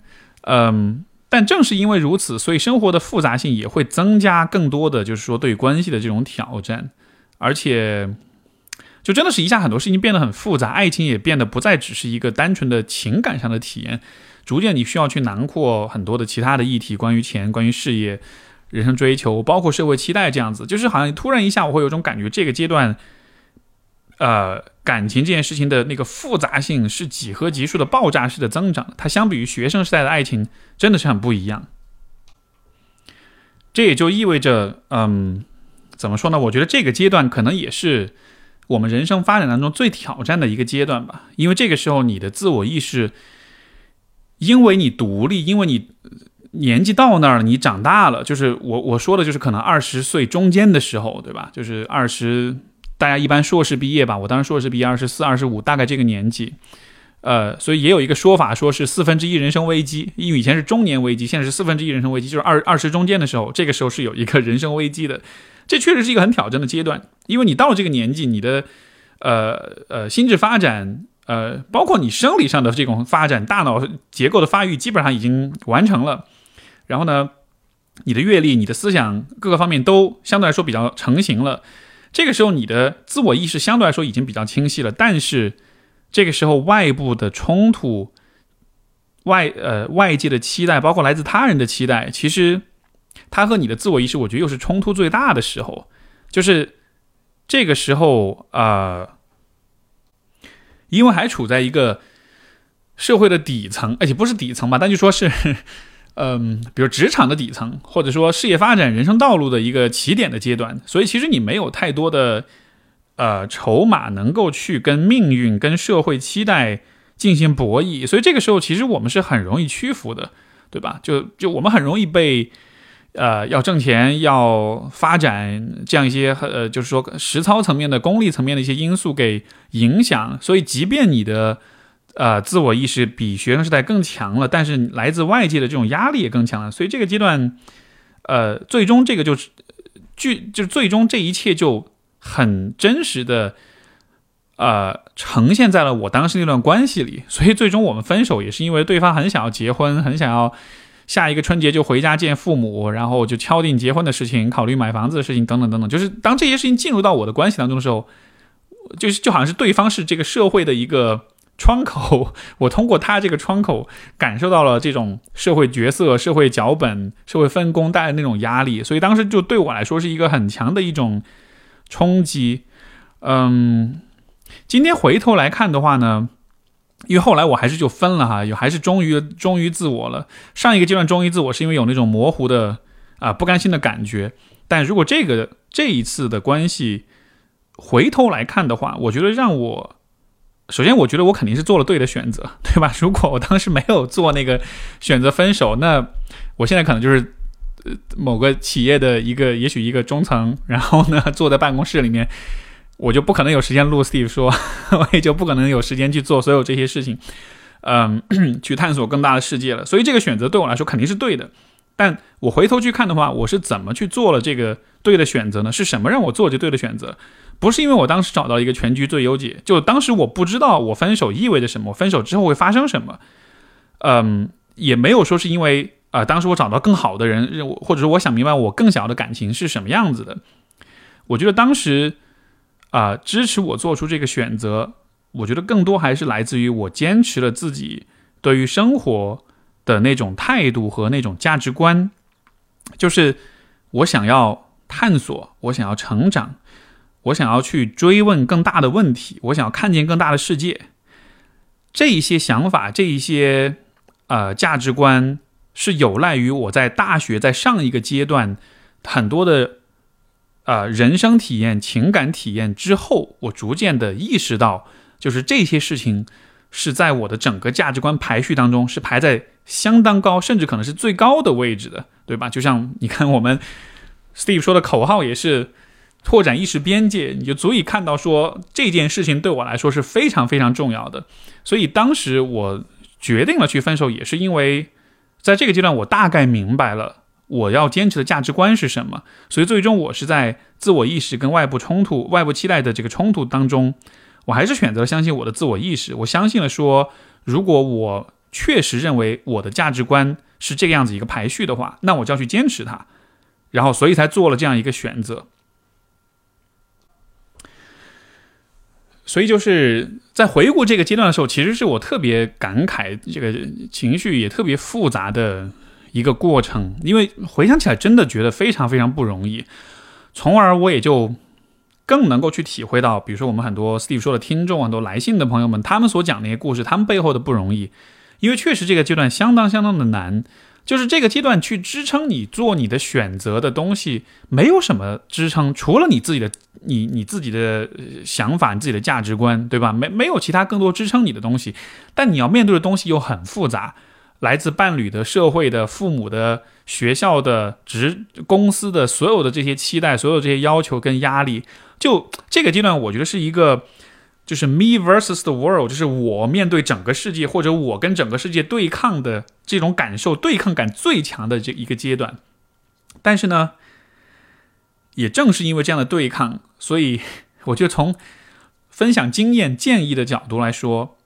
嗯，但正是因为如此，所以生活的复杂性也会增加更多的，就是说对关系的这种挑战，而且。就真的是一下很多事情变得很复杂，爱情也变得不再只是一个单纯的情感上的体验，逐渐你需要去囊括很多的其他的议题，关于钱、关于事业、人生追求，包括社会期待这样子。就是好像突然一下，我会有种感觉，这个阶段，呃，感情这件事情的那个复杂性是几何级数的爆炸式的增长。它相比于学生时代的爱情，真的是很不一样。这也就意味着，嗯，怎么说呢？我觉得这个阶段可能也是。我们人生发展当中最挑战的一个阶段吧，因为这个时候你的自我意识，因为你独立，因为你年纪到那儿了，你长大了，就是我我说的就是可能二十岁中间的时候，对吧？就是二十，大家一般硕士毕业吧，我当时硕士毕业二十四、二十五，大概这个年纪，呃，所以也有一个说法，说是四分之一人生危机，因为以前是中年危机，现在是四分之一人生危机，就是二二十中间的时候，这个时候是有一个人生危机的。这确实是一个很挑战的阶段，因为你到了这个年纪，你的，呃呃，心智发展，呃，包括你生理上的这种发展，大脑结构的发育基本上已经完成了。然后呢，你的阅历、你的思想各个方面都相对来说比较成型了。这个时候，你的自我意识相对来说已经比较清晰了。但是，这个时候外部的冲突、外呃外界的期待，包括来自他人的期待，其实。他和你的自我意识，我觉得又是冲突最大的时候，就是这个时候啊，因为还处在一个社会的底层，而且不是底层吧，但就说是，嗯，比如职场的底层，或者说事业发展、人生道路的一个起点的阶段，所以其实你没有太多的呃筹码能够去跟命运、跟社会期待进行博弈，所以这个时候其实我们是很容易屈服的，对吧？就就我们很容易被。呃，要挣钱，要发展，这样一些呃，就是说实操层面的、功利层面的一些因素给影响。所以，即便你的呃自我意识比学生时代更强了，但是来自外界的这种压力也更强了。所以，这个阶段，呃，最终这个就是剧，就是最终这一切就很真实的呃呈现在了我当时那段关系里。所以，最终我们分手也是因为对方很想要结婚，很想要。下一个春节就回家见父母，然后就敲定结婚的事情，考虑买房子的事情，等等等等。就是当这些事情进入到我的关系当中的时候，就是就好像是对方是这个社会的一个窗口，我通过他这个窗口感受到了这种社会角色、社会脚本、社会分工带来的那种压力，所以当时就对我来说是一个很强的一种冲击。嗯，今天回头来看的话呢？因为后来我还是就分了哈，有还是忠于忠于自我了。上一个阶段忠于自我，是因为有那种模糊的啊不甘心的感觉。但如果这个这一次的关系回头来看的话，我觉得让我首先我觉得我肯定是做了对的选择，对吧？如果我当时没有做那个选择分手，那我现在可能就是呃某个企业的一个也许一个中层，然后 呢坐在办公室里面。我就不可能有时间录 Steve 说，我也就不可能有时间去做所有这些事情，嗯，去探索更大的世界了。所以这个选择对我来说肯定是对的。但我回头去看的话，我是怎么去做了这个对的选择呢？是什么让我做这对的选择？不是因为我当时找到一个全局最优解，就当时我不知道我分手意味着什么，分手之后会发生什么。嗯，也没有说是因为啊，当时我找到更好的人，或者说我想明白我更想要的感情是什么样子的。我觉得当时。啊，支持我做出这个选择，我觉得更多还是来自于我坚持了自己对于生活的那种态度和那种价值观，就是我想要探索，我想要成长，我想要去追问更大的问题，我想要看见更大的世界。这一些想法，这一些呃价值观是有赖于我在大学在上一个阶段很多的呃人生体验、情感体验之后，我逐渐的意识到，就是这些事情是在我的整个价值观排序当中是排在相当高，甚至可能是最高的位置的，对吧？就像你看我们 Steve 说的口号也是。拓展意识边界，你就足以看到说这件事情对我来说是非常非常重要的。所以当时我决定了去分手，也是因为在这个阶段我大概明白了我要坚持的价值观是什么。所以最终我是在自我意识跟外部冲突、外部期待的这个冲突当中，我还是选择相信我的自我意识。我相信了说，如果我确实认为我的价值观是这个样子一个排序的话，那我就要去坚持它。然后所以才做了这样一个选择。所以就是在回顾这个阶段的时候，其实是我特别感慨，这个情绪也特别复杂的一个过程。因为回想起来，真的觉得非常非常不容易，从而我也就更能够去体会到，比如说我们很多 Steve 说的听众，很多来信的朋友们，他们所讲那些故事，他们背后的不容易。因为确实这个阶段相当相当的难。就是这个阶段去支撑你做你的选择的东西，没有什么支撑，除了你自己的你你自己的想法、你自己的价值观，对吧？没没有其他更多支撑你的东西。但你要面对的东西又很复杂，来自伴侣的、社会的、父母的、学校的、职公司的所有的这些期待、所有这些要求跟压力，就这个阶段，我觉得是一个。就是 me versus the world，就是我面对整个世界，或者我跟整个世界对抗的这种感受，对抗感最强的这一个阶段。但是呢，也正是因为这样的对抗，所以我就从分享经验、建议的角度来说，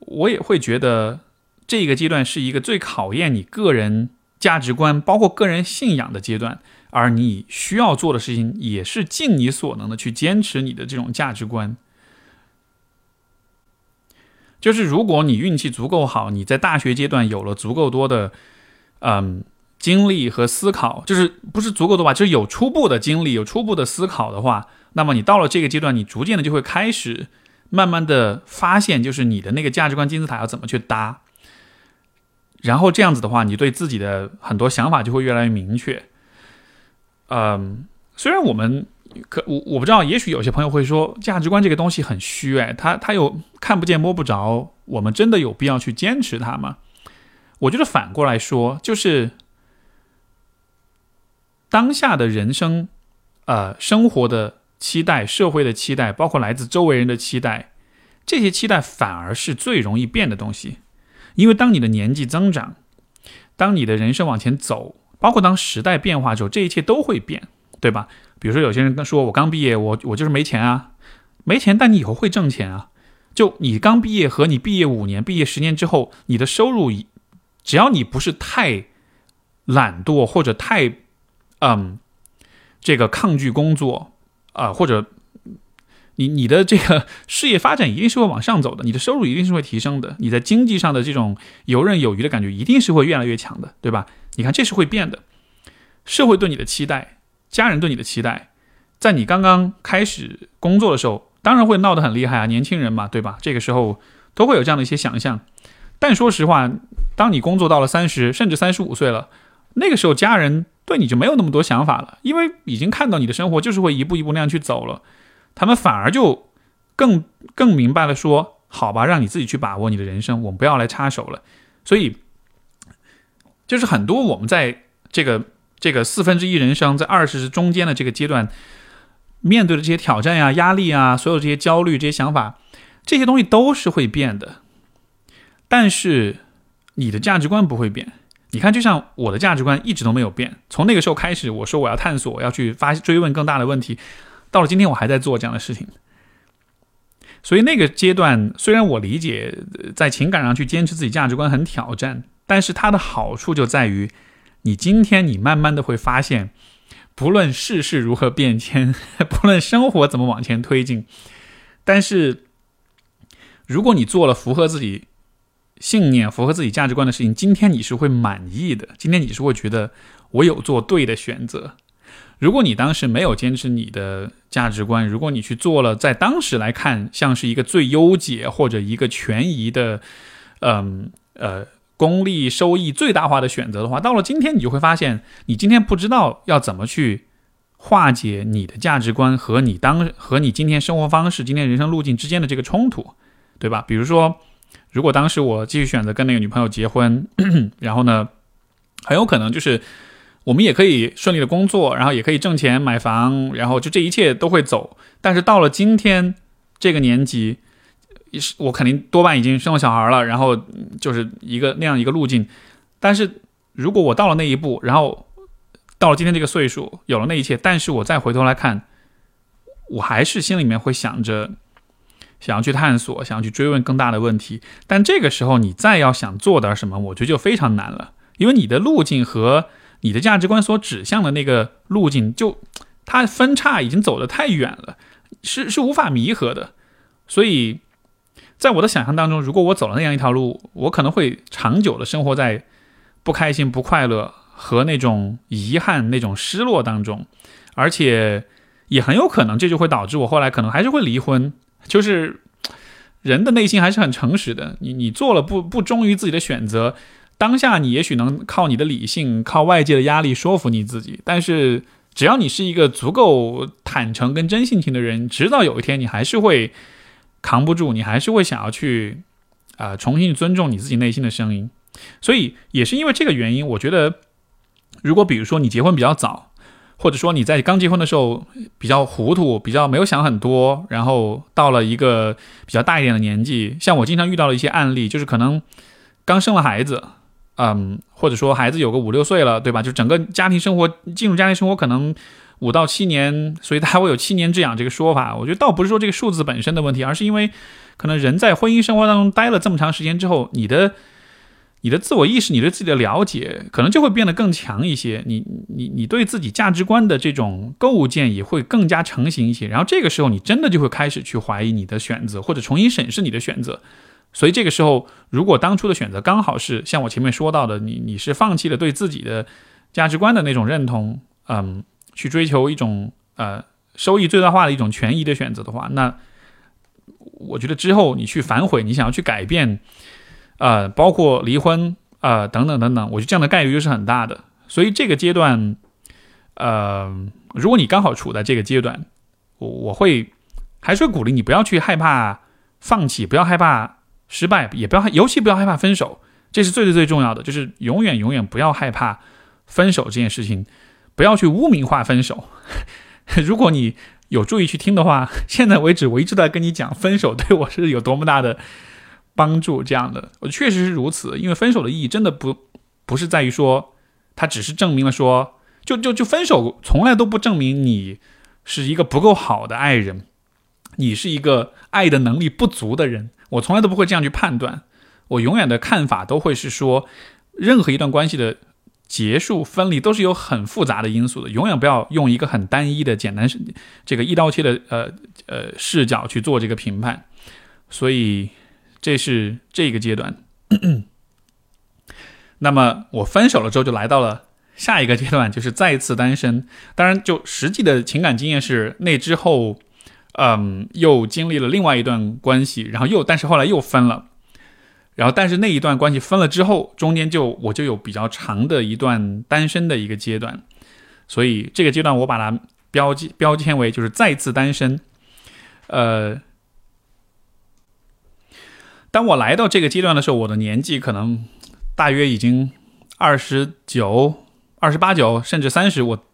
我也会觉得这个阶段是一个最考验你个人价值观，包括个人信仰的阶段。而你需要做的事情，也是尽你所能的去坚持你的这种价值观。就是如果你运气足够好，你在大学阶段有了足够多的，嗯，经历和思考，就是不是足够多吧，就是有初步的经历，有初步的思考的话，那么你到了这个阶段，你逐渐的就会开始，慢慢的发现，就是你的那个价值观金字塔要怎么去搭，然后这样子的话，你对自己的很多想法就会越来越明确。嗯，虽然我们。可我我不知道，也许有些朋友会说，价值观这个东西很虚，哎，它它有看不见摸不着，我们真的有必要去坚持它吗？我觉得反过来说，就是当下的人生，呃，生活的期待、社会的期待，包括来自周围人的期待，这些期待反而是最容易变的东西，因为当你的年纪增长，当你的人生往前走，包括当时代变化之后，这一切都会变，对吧？比如说，有些人说：“我刚毕业，我我就是没钱啊，没钱。但你以后会挣钱啊。就你刚毕业和你毕业五年、毕业十年之后，你的收入，只要你不是太懒惰或者太嗯这个抗拒工作啊，或者你你的这个 事业发展一定是会往上走的，你的收入一定是会提升的，你在经济上的这种游刃有余的感觉一定是会越来越强的，对吧？你看，这是会变的，社会对你的期待。”家人对你的期待，在你刚刚开始工作的时候，当然会闹得很厉害啊！年轻人嘛，对吧？这个时候都会有这样的一些想象。但说实话，当你工作到了三十甚至三十五岁了，那个时候家人对你就没有那么多想法了，因为已经看到你的生活就是会一步一步那样去走了。他们反而就更更明白了，说好吧，让你自己去把握你的人生，我们不要来插手了。所以，就是很多我们在这个。这个四分之一人生在二十中间的这个阶段，面对的这些挑战呀、压力啊，所有这些焦虑、这些想法，这些东西都是会变的。但是你的价值观不会变。你看，就像我的价值观一直都没有变。从那个时候开始，我说我要探索，要去发追问更大的问题。到了今天，我还在做这样的事情。所以那个阶段，虽然我理解在情感上去坚持自己价值观很挑战，但是它的好处就在于。你今天，你慢慢的会发现，不论世事如何变迁，不论生活怎么往前推进，但是，如果你做了符合自己信念、符合自己价值观的事情，今天你是会满意的。今天你是会觉得我有做对的选择。如果你当时没有坚持你的价值观，如果你去做了在当时来看像是一个最优解或者一个权宜的，嗯呃。功利收益最大化的选择的话，到了今天你就会发现，你今天不知道要怎么去化解你的价值观和你当和你今天生活方式、今天人生路径之间的这个冲突，对吧？比如说，如果当时我继续选择跟那个女朋友结婚，然后呢，很有可能就是我们也可以顺利的工作，然后也可以挣钱买房，然后就这一切都会走。但是到了今天这个年纪。是我肯定多半已经生了小孩了，然后就是一个那样一个路径。但是如果我到了那一步，然后到了今天这个岁数，有了那一切，但是我再回头来看，我还是心里面会想着想要去探索，想要去追问更大的问题。但这个时候你再要想做点什么，我觉得就非常难了，因为你的路径和你的价值观所指向的那个路径，就它分叉已经走得太远了，是是无法弥合的，所以。在我的想象当中，如果我走了那样一条路，我可能会长久的生活在不开心、不快乐和那种遗憾、那种失落当中，而且也很有可能这就会导致我后来可能还是会离婚。就是 人的内心还是很诚实的，你你做了不不忠于自己的选择，当下你也许能靠你的理性、靠外界的压力说服你自己，但是只要你是一个足够坦诚跟真性情的人，直到有一天你还是会。扛不住，你还是会想要去，啊，重新尊重你自己内心的声音。所以也是因为这个原因，我觉得，如果比如说你结婚比较早，或者说你在刚结婚的时候比较糊涂，比较没有想很多，然后到了一个比较大一点的年纪，像我经常遇到的一些案例，就是可能刚生了孩子，嗯，或者说孩子有个五六岁了，对吧？就整个家庭生活进入家庭生活可能。五到七年，所以他会有七年之痒这个说法。我觉得倒不是说这个数字本身的问题，而是因为可能人在婚姻生活当中待了这么长时间之后，你的你的自我意识、你对自己的了解，可能就会变得更强一些。你你你对自己价值观的这种构建也会更加成型一些。然后这个时候，你真的就会开始去怀疑你的选择，或者重新审视你的选择。所以这个时候，如果当初的选择刚好是像我前面说到的，你你是放弃了对自己的价值观的那种认同，嗯。去追求一种呃收益最大化的一种权益的选择的话，那我觉得之后你去反悔，你想要去改变，呃，包括离婚啊等等等等，我觉得这样的概率就是很大的。所以这个阶段，呃，如果你刚好处在这个阶段，我我会还是会鼓励你不要去害怕放弃，不要害怕失败，也不要尤其不要害怕分手，这是最最最重要的，就是永远永远不要害怕分手这件事情。不要去污名化分手。如果你有注意去听的话，现在为止我一直在跟你讲分手对我是有多么大的帮助。这样的，我确实是如此。因为分手的意义真的不不是在于说，它只是证明了说，就就就分手从来都不证明你是一个不够好的爱人，你是一个爱的能力不足的人。我从来都不会这样去判断。我永远的看法都会是说，任何一段关系的。结束分离都是有很复杂的因素的，永远不要用一个很单一的、简单是这个一刀切的呃呃视角去做这个评判。所以这是这个阶段。那么我分手了之后，就来到了下一个阶段，就是再次单身。当然，就实际的情感经验是那之后，嗯，又经历了另外一段关系，然后又但是后来又分了。然后，但是那一段关系分了之后，中间就我就有比较长的一段单身的一个阶段，所以这个阶段我把它标记标签为就是再次单身。呃，当我来到这个阶段的时候，我的年纪可能大约已经二十九、二十八九，甚至三十，我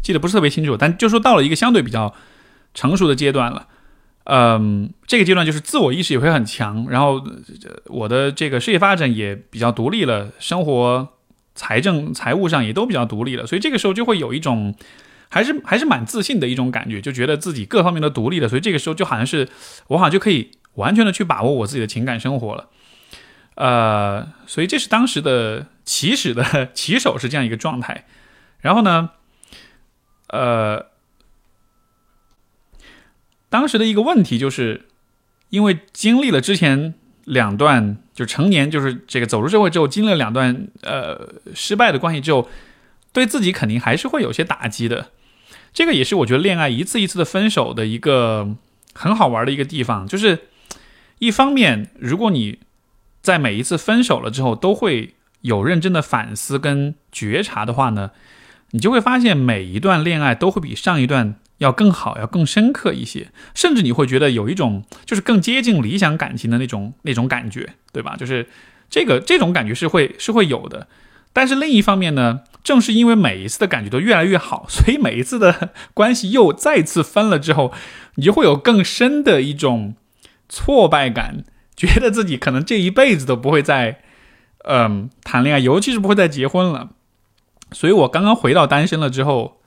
记得不是特别清楚，但就说到了一个相对比较成熟的阶段了。嗯，这个阶段就是自我意识也会很强，然后我的这个事业发展也比较独立了，生活、财政、财务上也都比较独立了，所以这个时候就会有一种还是还是蛮自信的一种感觉，就觉得自己各方面都独立了，所以这个时候就好像是我好像就可以完全的去把握我自己的情感生活了。呃，所以这是当时的起始的 起手是这样一个状态，然后呢，呃。当时的一个问题就是，因为经历了之前两段就成年，就是这个走入社会之后，经历了两段呃失败的关系之后，对自己肯定还是会有些打击的。这个也是我觉得恋爱一次一次的分手的一个很好玩的一个地方，就是一方面，如果你在每一次分手了之后，都会有认真的反思跟觉察的话呢，你就会发现每一段恋爱都会比上一段要更好，要更深刻一些，甚至你会觉得有一种就是更接近理想感情的那种那种感觉，对吧？就是这个这种感觉是会是会有的。但是另一方面呢，正是因为每一次的感觉都越来越好，所以每一次的关系又再次分了之后，你就会有更深的一种挫败感，觉得自己可能这一辈子都不会再，嗯，谈恋爱，尤其是不会再结婚了。所以我刚刚回到单身了之后，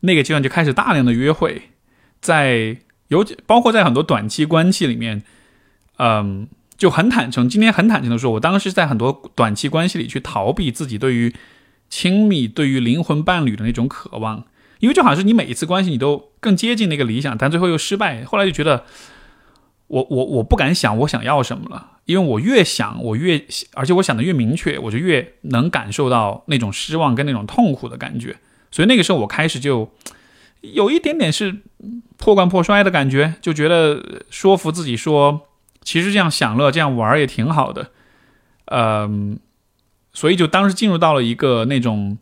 那个阶段就开始大量的约会，在尤其包括在很多短期关系里面，嗯。就很坦诚，今天很坦诚的说，我当时在很多短期关系里去逃避自己对于亲密、对于灵魂伴侣的那种渴望，因为就好像是你每一次关系你都更接近那个理想，但最后又失败。后来就觉得，我我我不敢想我想要什么了，因为我越想我越，而且我想的越明确，我就越能感受到那种失望跟那种痛苦的感觉。所以那个时候我开始就有一点点是破罐破摔的感觉，就觉得说服自己说。其实这样享乐、这样玩也挺好的，嗯，所以就当时进入到了一个那种，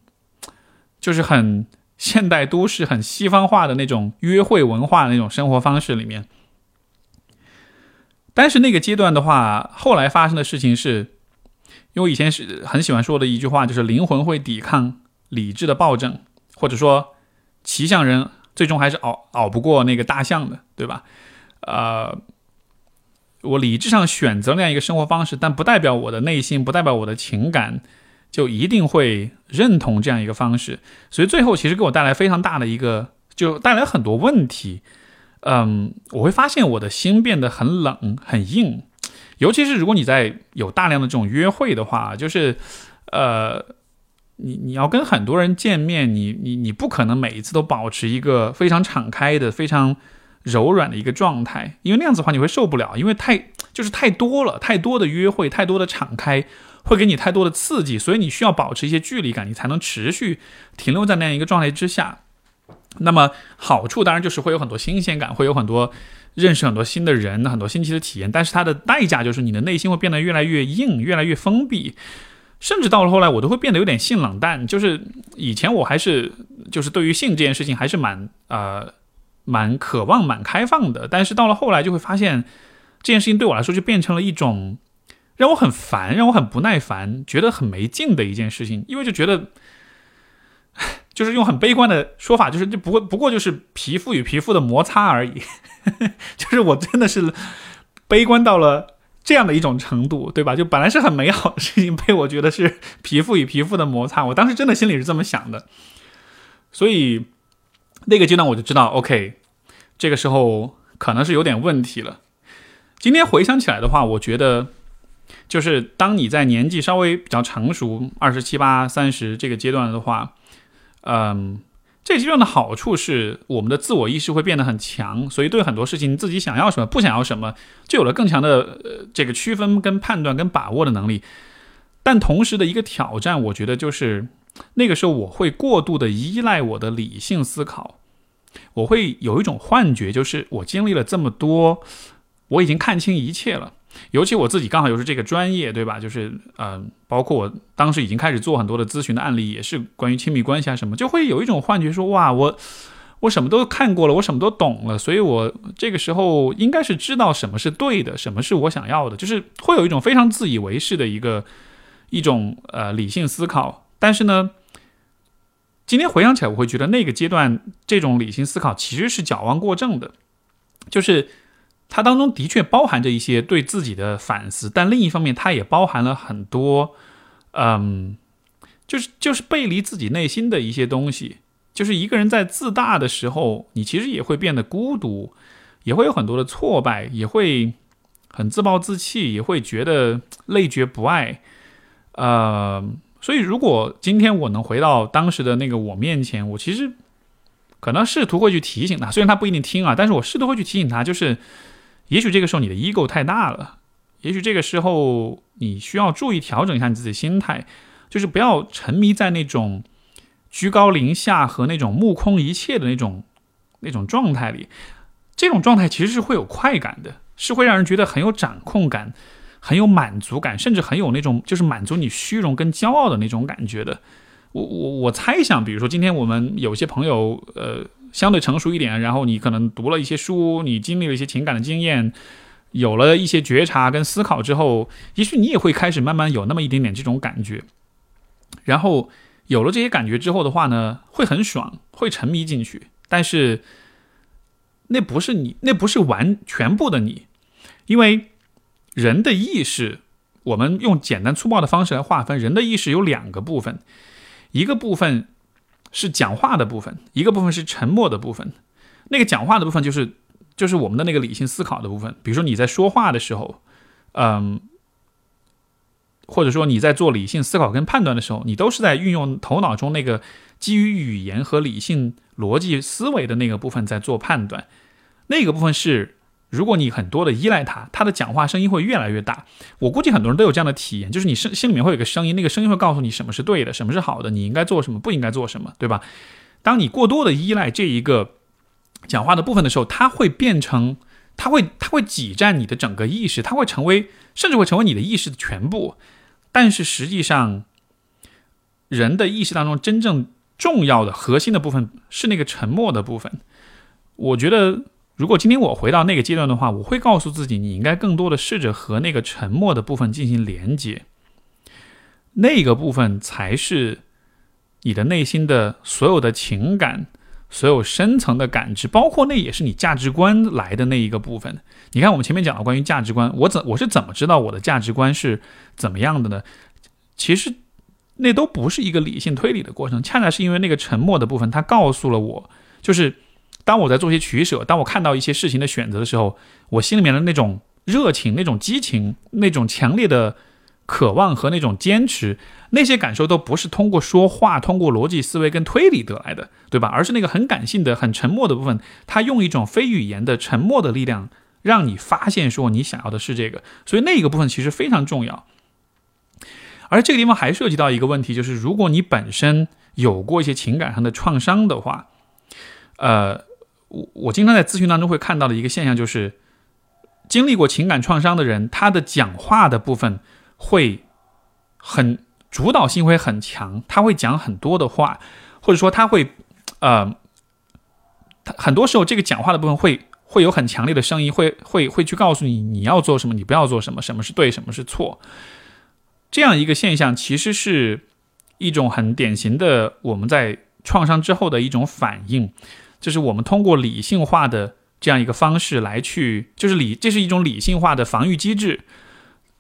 就是很现代都市、很西方化的那种约会文化的那种生活方式里面。但是那个阶段的话，后来发生的事情是，因为以前是很喜欢说的一句话，就是灵魂会抵抗理智的暴政，或者说骑象人最终还是熬熬不过那个大象的，对吧？呃。我理智上选择那样一个生活方式，但不代表我的内心，不代表我的情感就一定会认同这样一个方式。所以最后其实给我带来非常大的一个，就带来很多问题。嗯，我会发现我的心变得很冷、很硬。尤其是如果你在有大量的这种约会的话，就是呃，你你要跟很多人见面，你你你不可能每一次都保持一个非常敞开的、非常。柔软的一个状态，因为那样子的话你会受不了，因为太就是太多了，太多的约会，太多的敞开，会给你太多的刺激，所以你需要保持一些距离感，你才能持续停留在那样一个状态之下。那么好处当然就是会有很多新鲜感，会有很多认识很多新的人，很多新奇的体验，但是它的代价就是你的内心会变得越来越硬，越来越封闭，甚至到了后来我都会变得有点性冷淡。就是以前我还是就是对于性这件事情还是蛮呃。蛮渴望、蛮开放的，但是到了后来就会发现，这件事情对我来说就变成了一种让我很烦、让我很不耐烦、觉得很没劲的一件事情。因为就觉得，就是用很悲观的说法，就是就不过不过就是皮肤与皮肤的摩擦而已。就是我真的是悲观到了这样的一种程度，对吧？就本来是很美好的事情，被我觉得是皮肤与皮肤的摩擦。我当时真的心里是这么想的，所以。那个阶段我就知道，OK，这个时候可能是有点问题了。今天回想起来的话，我觉得就是当你在年纪稍微比较成熟，二十七八、三十这个阶段的话，嗯，这个阶段的好处是我们的自我意识会变得很强，所以对很多事情自己想要什么、不想要什么，就有了更强的呃这个区分、跟判断、跟把握的能力。但同时的一个挑战，我觉得就是那个时候我会过度的依赖我的理性思考。我会有一种幻觉，就是我经历了这么多，我已经看清一切了。尤其我自己刚好又是这个专业，对吧？就是嗯，包括我当时已经开始做很多的咨询的案例，也是关于亲密关系啊什么，就会有一种幻觉，说哇，我我什么都看过了，我什么都懂了，所以我这个时候应该是知道什么是对的，什么是我想要的，就是会有一种非常自以为是的一个一种呃理性思考，但是呢。今天回想起来，我会觉得那个阶段这种理性思考其实是矫枉过正的，就是它当中的确包含着一些对自己的反思，但另一方面，它也包含了很多，嗯，就是就是背离自己内心的一些东西。就是一个人在自大的时候，你其实也会变得孤独，也会有很多的挫败，也会很自暴自弃，也会觉得累觉不爱，呃。所以，如果今天我能回到当时的那个我面前，我其实可能试图会去提醒他，虽然他不一定听啊，但是我试图会去提醒他，就是也许这个时候你的 ego 太大了，也许这个时候你需要注意调整一下你自己的心态，就是不要沉迷在那种居高临下和那种目空一切的那种那种状态里，这种状态其实是会有快感的，是会让人觉得很有掌控感。很有满足感，甚至很有那种就是满足你虚荣跟骄傲的那种感觉的。我我我猜想，比如说今天我们有些朋友，呃，相对成熟一点，然后你可能读了一些书，你经历了一些情感的经验，有了一些觉察跟思考之后，也许你也会开始慢慢有那么一点点这种感觉。然后有了这些感觉之后的话呢，会很爽，会沉迷进去。但是那不是你，那不是完全部的你，因为人的意识，我们用简单粗暴的方式来划分，人的意识有两个部分。一个部分是讲话的部分，一个部分是沉默的部分。那个讲话的部分就是就是我们的那个理性思考的部分。比如说你在说话的时候，嗯，或者说你在做理性思考跟判断的时候，你都是在运用头脑中那个基于语言和理性逻辑思维的那个部分在做判断。那个部分是。如果你很多的依赖他，他的讲话声音会越来越大。我估计很多人都有这样的体验，就是你心心里面会有个声音，那个声音会告诉你什么是对的，什么是好的，你应该做什么，不应该做什么，对吧？当你过多的依赖这一个讲话的部分的时候，它会变成，它会，它会挤占你的整个意识，它会成为，甚至会成为你的意识的全部。但是实际上，人的意识当中真正重要的核心的部分是那个沉默的部分。我觉得。如果今天我回到那个阶段的话，我会告诉自己，你应该更多的试着和那个沉默的部分进行连接，那个部分才是你的内心的所有的情感、所有深层的感知，包括那也是你价值观来的那一个部分。你看，我们前面讲了关于价值观，我怎我是怎么知道我的价值观是怎么样的呢？其实那都不是一个理性推理的过程，恰恰是因为那个沉默的部分，它告诉了我，就是。当我在做些取舍，当我看到一些事情的选择的时候，我心里面的那种热情、那种激情、那种强烈的渴望和那种坚持，那些感受都不是通过说话、通过逻辑思维跟推理得来的，对吧？而是那个很感性的、很沉默的部分，它用一种非语言的沉默的力量，让你发现说你想要的是这个。所以那个部分其实非常重要。而这个地方还涉及到一个问题，就是如果你本身有过一些情感上的创伤的话，呃。我我经常在咨询当中会看到的一个现象就是，经历过情感创伤的人，他的讲话的部分会很主导性会很强，他会讲很多的话，或者说他会，呃，他很多时候这个讲话的部分会会有很强烈的声音，会会会去告诉你你要做什么，你不要做什么，什么是对，什么是错。这样一个现象其实是一种很典型的我们在创伤之后的一种反应。就是我们通过理性化的这样一个方式来去，就是理，这是一种理性化的防御机制。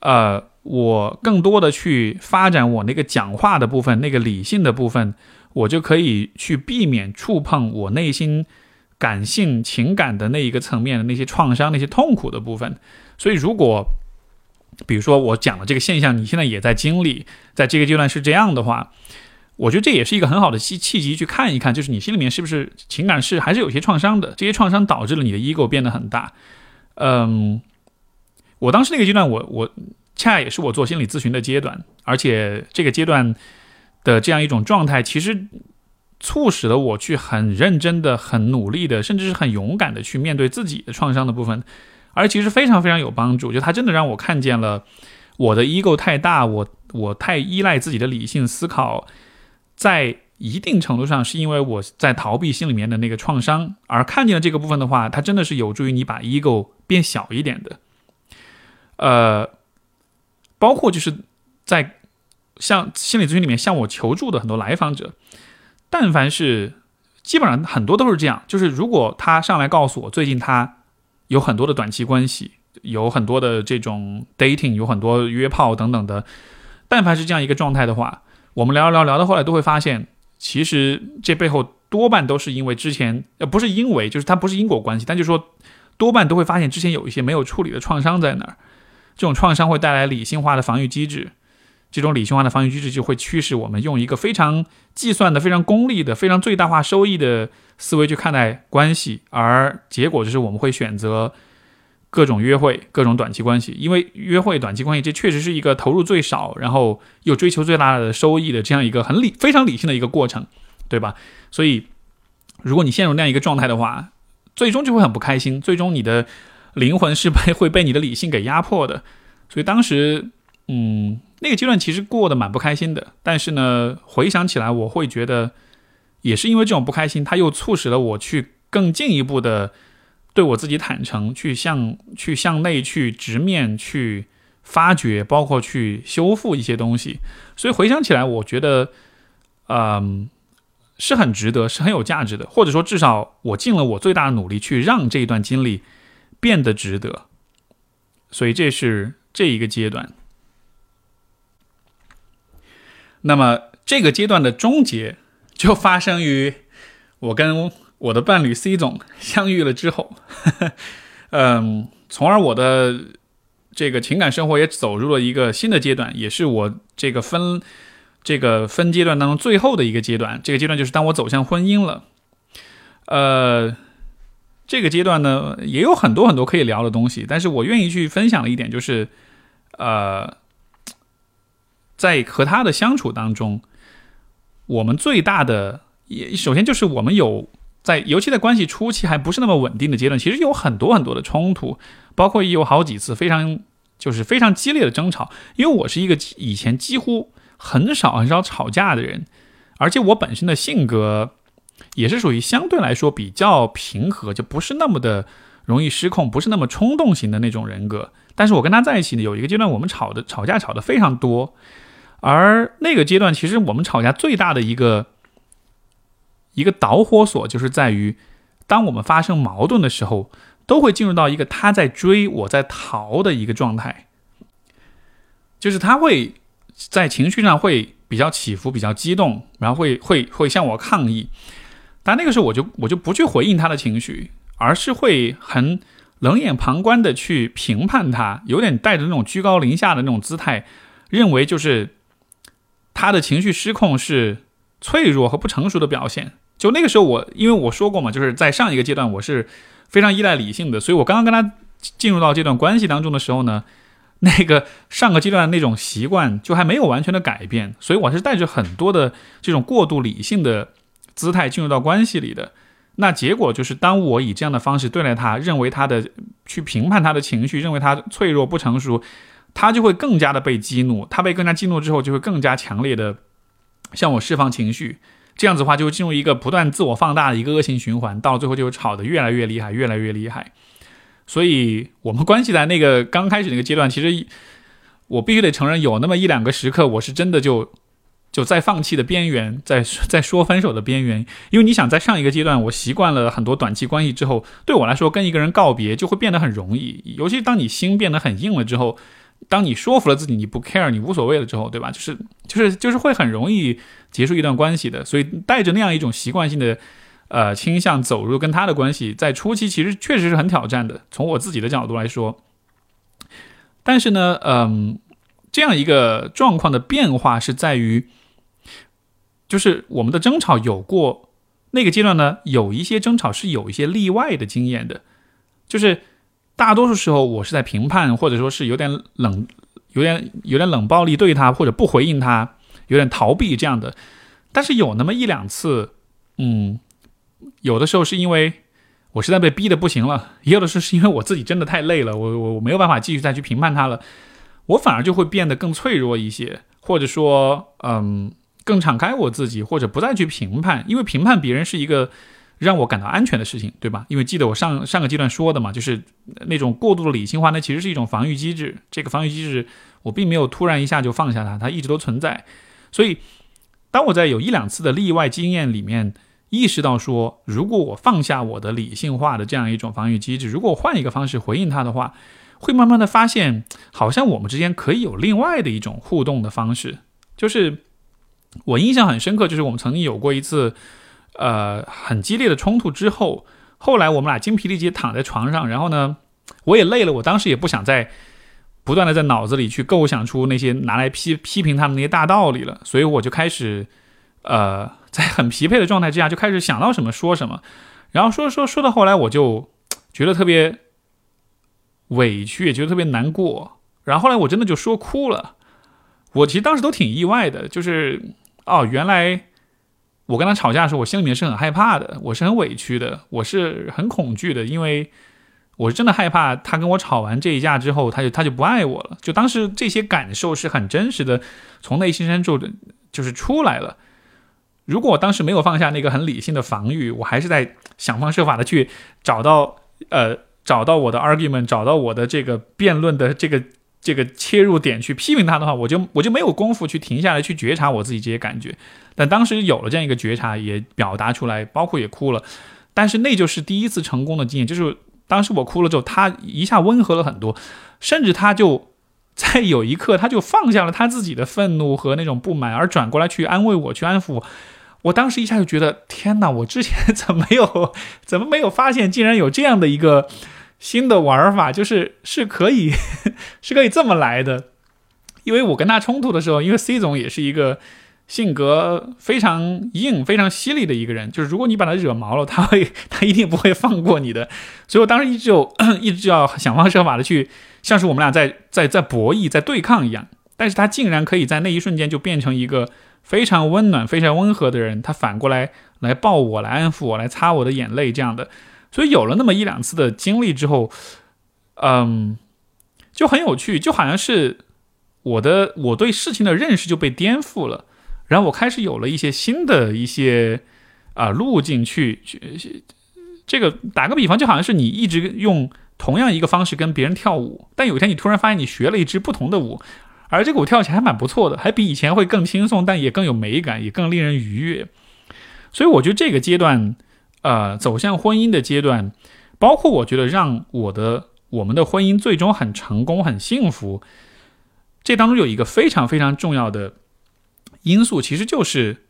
呃，我更多的去发展我那个讲话的部分，那个理性的部分，我就可以去避免触碰我内心感性情感的那一个层面的那些创伤、那些痛苦的部分。所以，如果比如说我讲的这个现象，你现在也在经历，在这个阶段是这样的话。我觉得这也是一个很好的契契机，去看一看，就是你心里面是不是情感是还是有些创伤的，这些创伤导致了你的 ego 变得很大。嗯，我当时那个阶段，我我恰也是我做心理咨询的阶段，而且这个阶段的这样一种状态，其实促使了我去很认真的、很努力的，甚至是很勇敢的去面对自己的创伤的部分，而其实非常非常有帮助。就它真的让我看见了我的 ego 太大，我我太依赖自己的理性思考。在一定程度上，是因为我在逃避心里面的那个创伤，而看见了这个部分的话，它真的是有助于你把 ego 变小一点的。呃，包括就是在向心理咨询里面向我求助的很多来访者，但凡是基本上很多都是这样，就是如果他上来告诉我最近他有很多的短期关系，有很多的这种 dating，有很多约炮等等的，但凡是这样一个状态的话。我们聊聊聊到后来都会发现，其实这背后多半都是因为之前呃不是因为，就是它不是因果关系，但就是说多半都会发现之前有一些没有处理的创伤在那儿，这种创伤会带来理性化的防御机制，这种理性化的防御机制就会驱使我们用一个非常计算的、非常功利的、非常最大化收益的思维去看待关系，而结果就是我们会选择。各种约会，各种短期关系，因为约会、短期关系，这确实是一个投入最少，然后又追求最大的收益的这样一个很理、非常理性的一个过程，对吧？所以，如果你陷入那样一个状态的话，最终就会很不开心，最终你的灵魂是被会被你的理性给压迫的。所以当时，嗯，那个阶段其实过得蛮不开心的。但是呢，回想起来，我会觉得，也是因为这种不开心，它又促使了我去更进一步的对我自己坦诚，去向去向内去直面去发掘，包括去修复一些东西。所以回想起来，我觉得，嗯。是很值得，是很有价值的，或者说至少我尽了我最大的努力去让这一段经历变得值得，所以这是这一个阶段。那么这个阶段的终结就发生于我跟我的伴侣 C 总相遇了之后，嗯，从而我的这个情感生活也走入了一个新的阶段，也是我这个分。这个分阶段当中最后的一个阶段，这个阶段就是当我走向婚姻了。呃，这个阶段呢也有很多很多可以聊的东西，但是我愿意去分享的一点就是，呃，在和他的相处当中，我们最大的也首先就是我们有在，尤其在关系初期还不是那么稳定的阶段，其实有很多很多的冲突，包括有好几次非常就是非常激烈的争吵，因为我是一个以前几乎。很少很少吵架的人，而且我本身的性格也是属于相对来说比较平和，就不是那么的容易失控，不是那么冲动型的那种人格。但是我跟他在一起呢，有一个阶段我们吵的吵架吵的非常多，而那个阶段其实我们吵架最大的一个一个导火索就是在于，当我们发生矛盾的时候，都会进入到一个他在追我在逃的一个状态，就是他会。在情绪上会比较起伏，比较激动，然后会会会向我抗议，但那个时候我就我就不去回应他的情绪，而是会很冷眼旁观的去评判他，有点带着那种居高临下的那种姿态，认为就是他的情绪失控是脆弱和不成熟的表现。就那个时候我因为我说过嘛，就是在上一个阶段我是非常依赖理性的，所以我刚刚跟他进入到这段关系当中的时候呢。那个上个阶段的那种习惯就还没有完全的改变，所以我是带着很多的这种过度理性的姿态进入到关系里的。那结果就是，当我以这样的方式对待他，认为他的去评判他的情绪，认为他脆弱不成熟，他就会更加的被激怒。他被更加激怒之后，就会更加强烈的向我释放情绪。这样子的话，就进入一个不断自我放大的一个恶性循环，到最后就吵得越来越厉害，越来越厉害。所以，我们关系在那个刚开始那个阶段，其实我必须得承认，有那么一两个时刻，我是真的就就在放弃的边缘，在在说分手的边缘。因为你想，在上一个阶段，我习惯了很多短期关系之后，对我来说，跟一个人告别就会变得很容易。尤其当你心变得很硬了之后，当你说服了自己，你不 care，你无所谓了之后，对吧？就是就是就是会很容易结束一段关系的。所以，带着那样一种习惯性的。呃，倾向走入跟他的关系，在初期其实确实是很挑战的。从我自己的角度来说，但是呢，嗯，这样一个状况的变化是在于，就是我们的争吵有过那个阶段呢，有一些争吵是有一些例外的经验的，就是大多数时候我是在评判，或者说是有点冷，有点有点冷暴力对他，或者不回应他，有点逃避这样的。但是有那么一两次，嗯。有的时候是因为我实在被逼的不行了，也有的时候是因为我自己真的太累了，我我我没有办法继续再去评判他了，我反而就会变得更脆弱一些，或者说，嗯，更敞开我自己，或者不再去评判，因为评判别人是一个让我感到安全的事情，对吧？因为记得我上上个阶段说的嘛，就是那种过度的理性化，那其实是一种防御机制，这个防御机制我并没有突然一下就放下它，它一直都存在，所以当我在有一两次的例外经验里面。意识到说，如果我放下我的理性化的这样一种防御机制，如果我换一个方式回应它的话，会慢慢的发现，好像我们之间可以有另外的一种互动的方式。就是我印象很深刻，就是我们曾经有过一次，呃，很激烈的冲突之后，后来我们俩精疲力竭躺在床上，然后呢，我也累了，我当时也不想再不断的在脑子里去构想出那些拿来批批评他们那些大道理了，所以我就开始，呃。在很疲惫的状态之下，就开始想到什么说什么，然后说说说到后来，我就觉得特别委屈，也觉得特别难过。然后后来我真的就说哭了。我其实当时都挺意外的，就是哦，原来我跟他吵架的时候，我心里面是很害怕的，我是很委屈的，我是很恐惧的，因为我是真的害怕他跟我吵完这一架之后，他就他就不爱我了。就当时这些感受是很真实的，从内心深处的就是出来了。如果我当时没有放下那个很理性的防御，我还是在想方设法的去找到呃找到我的 argument，找到我的这个辩论的这个这个切入点去批评他的话，我就我就没有功夫去停下来去觉察我自己这些感觉。但当时有了这样一个觉察，也表达出来，包括也哭了。但是那就是第一次成功的经验，就是。当时我哭了之后，他一下温和了很多，甚至他就在有一刻，他就放下了他自己的愤怒和那种不满，而转过来去安慰我，去安抚我。我当时一下就觉得，天哪！我之前怎么没有，怎么没有发现，竟然有这样的一个新的玩法，就是是可以，是可以这么来的。因为我跟他冲突的时候，因为 C 总也是一个。性格非常硬、非常犀利的一个人，就是如果你把他惹毛了，他会，他一定不会放过你的。所以我当时一直就 一直就要想方设法的去，像是我们俩在在在博弈、在对抗一样。但是他竟然可以在那一瞬间就变成一个非常温暖、非常温和的人，他反过来来抱我、来安抚我、来擦我的眼泪这样的。所以有了那么一两次的经历之后，嗯，就很有趣，就好像是我的我对事情的认识就被颠覆了。然后我开始有了一些新的一些啊路径去去，这个打个比方，就好像是你一直用同样一个方式跟别人跳舞，但有一天你突然发现你学了一支不同的舞，而这个舞跳起来还蛮不错的，还比以前会更轻松，但也更有美感，也更令人愉悦。所以我觉得这个阶段，呃，走向婚姻的阶段，包括我觉得让我的我们的婚姻最终很成功、很幸福，这当中有一个非常非常重要的。因素其实就是，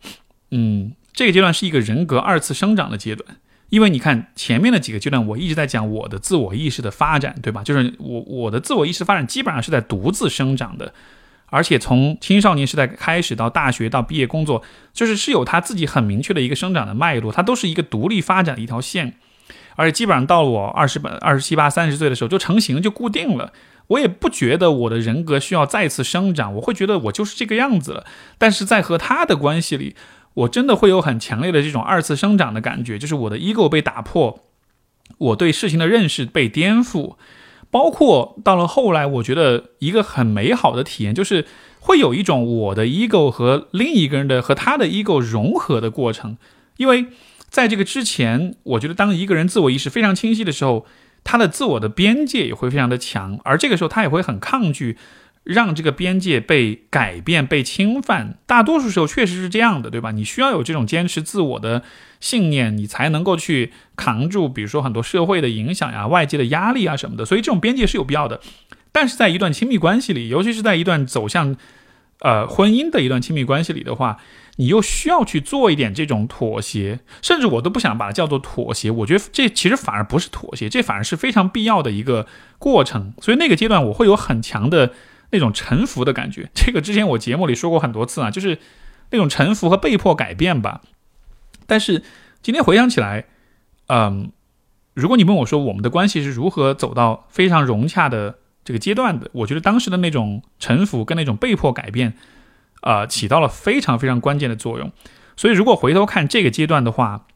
嗯，这个阶段是一个人格二次生长的阶段，因为你看前面的几个阶段，我一直在讲我的自我意识的发展，对吧？就是我我的自我意识发展基本上是在独自生长的，而且从青少年时代开始到大学到毕业工作，就是是有他自己很明确的一个生长的脉络，它都是一个独立发展的一条线，而且基本上到了我二十八、二十七八、三十岁的时候就成型就固定了。我也不觉得我的人格需要再次生长，我会觉得我就是这个样子了。但是在和他的关系里，我真的会有很强烈的这种二次生长的感觉，就是我的 ego 被打破，我对事情的认识被颠覆，包括到了后来，我觉得一个很美好的体验，就是会有一种我的 ego 和另一个人的和他的 ego 融合的过程。因为在这个之前，我觉得当一个人自我意识非常清晰的时候。他的自我的边界也会非常的强，而这个时候他也会很抗拒让这个边界被改变、被侵犯。大多数时候确实是这样的，对吧？你需要有这种坚持自我的信念，你才能够去扛住，比如说很多社会的影响呀、外界的压力啊什么的。所以这种边界是有必要的。但是在一段亲密关系里，尤其是在一段走向呃婚姻的一段亲密关系里的话。你又需要去做一点这种妥协，甚至我都不想把它叫做妥协。我觉得这其实反而不是妥协，这反而是非常必要的一个过程。所以那个阶段我会有很强的那种臣服的感觉。这个之前我节目里说过很多次啊，就是那种臣服和被迫改变吧。但是今天回想起来，嗯，如果你问我说我们的关系是如何走到非常融洽的这个阶段的，我觉得当时的那种臣服跟那种被迫改变。呃，起到了非常非常关键的作用。所以，如果回头看这个阶段的话，